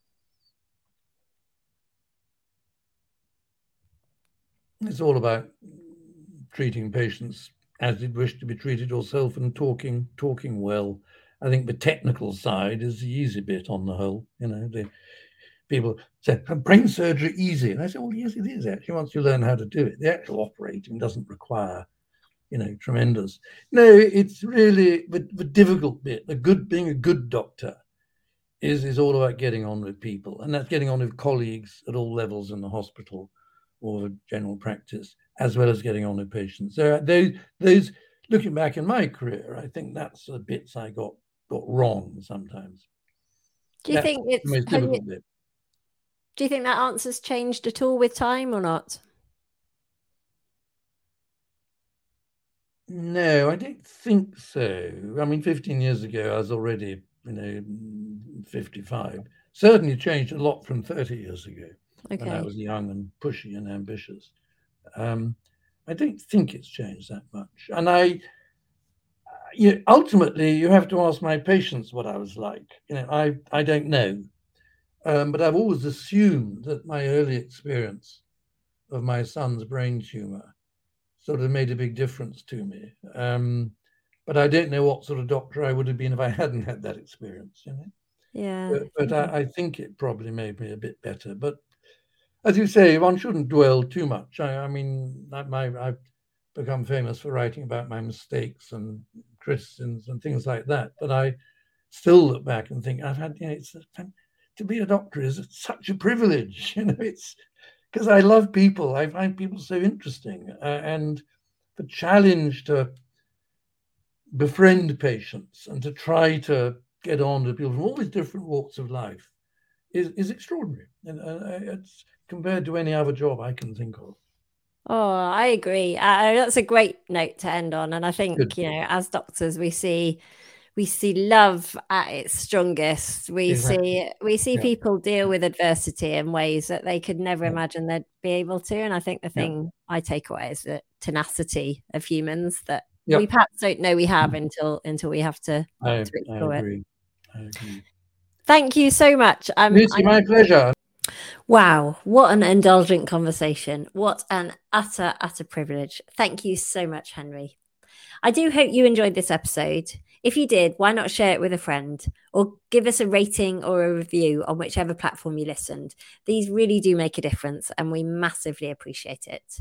It's all about treating patients as you'd wish to be treated yourself and talking talking well. I think the technical side is the easy bit on the whole. You know, the people say brain surgery easy, and I say, well, yes, it is actually. Once you learn how to do it, the actual operating doesn't require, you know, tremendous. No, it's really the, the difficult bit. The good being a good doctor is is all about getting on with people, and that's getting on with colleagues at all levels in the hospital or the general practice, as well as getting on with patients. So uh, those those looking back in my career, I think that's the bits I got got wrong sometimes. Do you that's think it's you, bit. Do you think that answer's changed at all with time or not? No, I don't think so. I mean, 15 years ago, I was already, you know, 55. Certainly changed a lot from 30 years ago okay. when I was young and pushy and ambitious. Um, I don't think it's changed that much. And I, you, ultimately, you have to ask my patients what I was like. You know, I, I don't know. Um, but I've always assumed that my early experience of my son's brain tumor sort of made a big difference to me. Um, but I don't know what sort of doctor I would have been if I hadn't had that experience, you know. Yeah. But, but I, I, think it probably made me a bit better. But as you say, one shouldn't dwell too much. I, I mean, my, I've become famous for writing about my mistakes and criticisms and things like that. But I still look back and think I've had, you know, it's a, to be a doctor is such a privilege. You know, it's because I love people. I find people so interesting, uh, and the challenge to befriend patients and to try to get on with people from all these different walks of life is, is extraordinary. And uh, it's compared to any other job I can think of. Oh, I agree. Uh, that's a great note to end on. And I think, Good. you know, as doctors, we see we see love at its strongest. We exactly. see we see yeah. people deal with adversity in ways that they could never yeah. imagine they'd be able to. And I think the thing yeah. I take away is the tenacity of humans that yep. we perhaps don't know we have until until we have to, I, to explore I it. I agree. Thank you so much. Um, Lucy, my pleasure. Wow, what an indulgent conversation. What an utter, utter privilege. Thank you so much, Henry. I do hope you enjoyed this episode. If you did, why not share it with a friend or give us a rating or a review on whichever platform you listened? These really do make a difference and we massively appreciate it.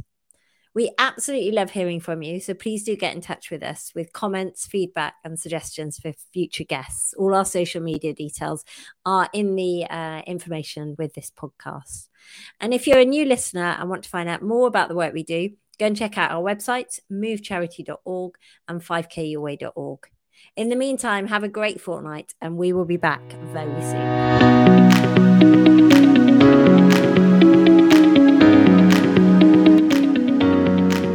We absolutely love hearing from you, so please do get in touch with us with comments, feedback, and suggestions for future guests. All our social media details are in the uh, information with this podcast. And if you're a new listener and want to find out more about the work we do, go and check out our websites, movecharity.org and 5kyourway.org. In the meantime, have a great fortnight and we will be back very soon.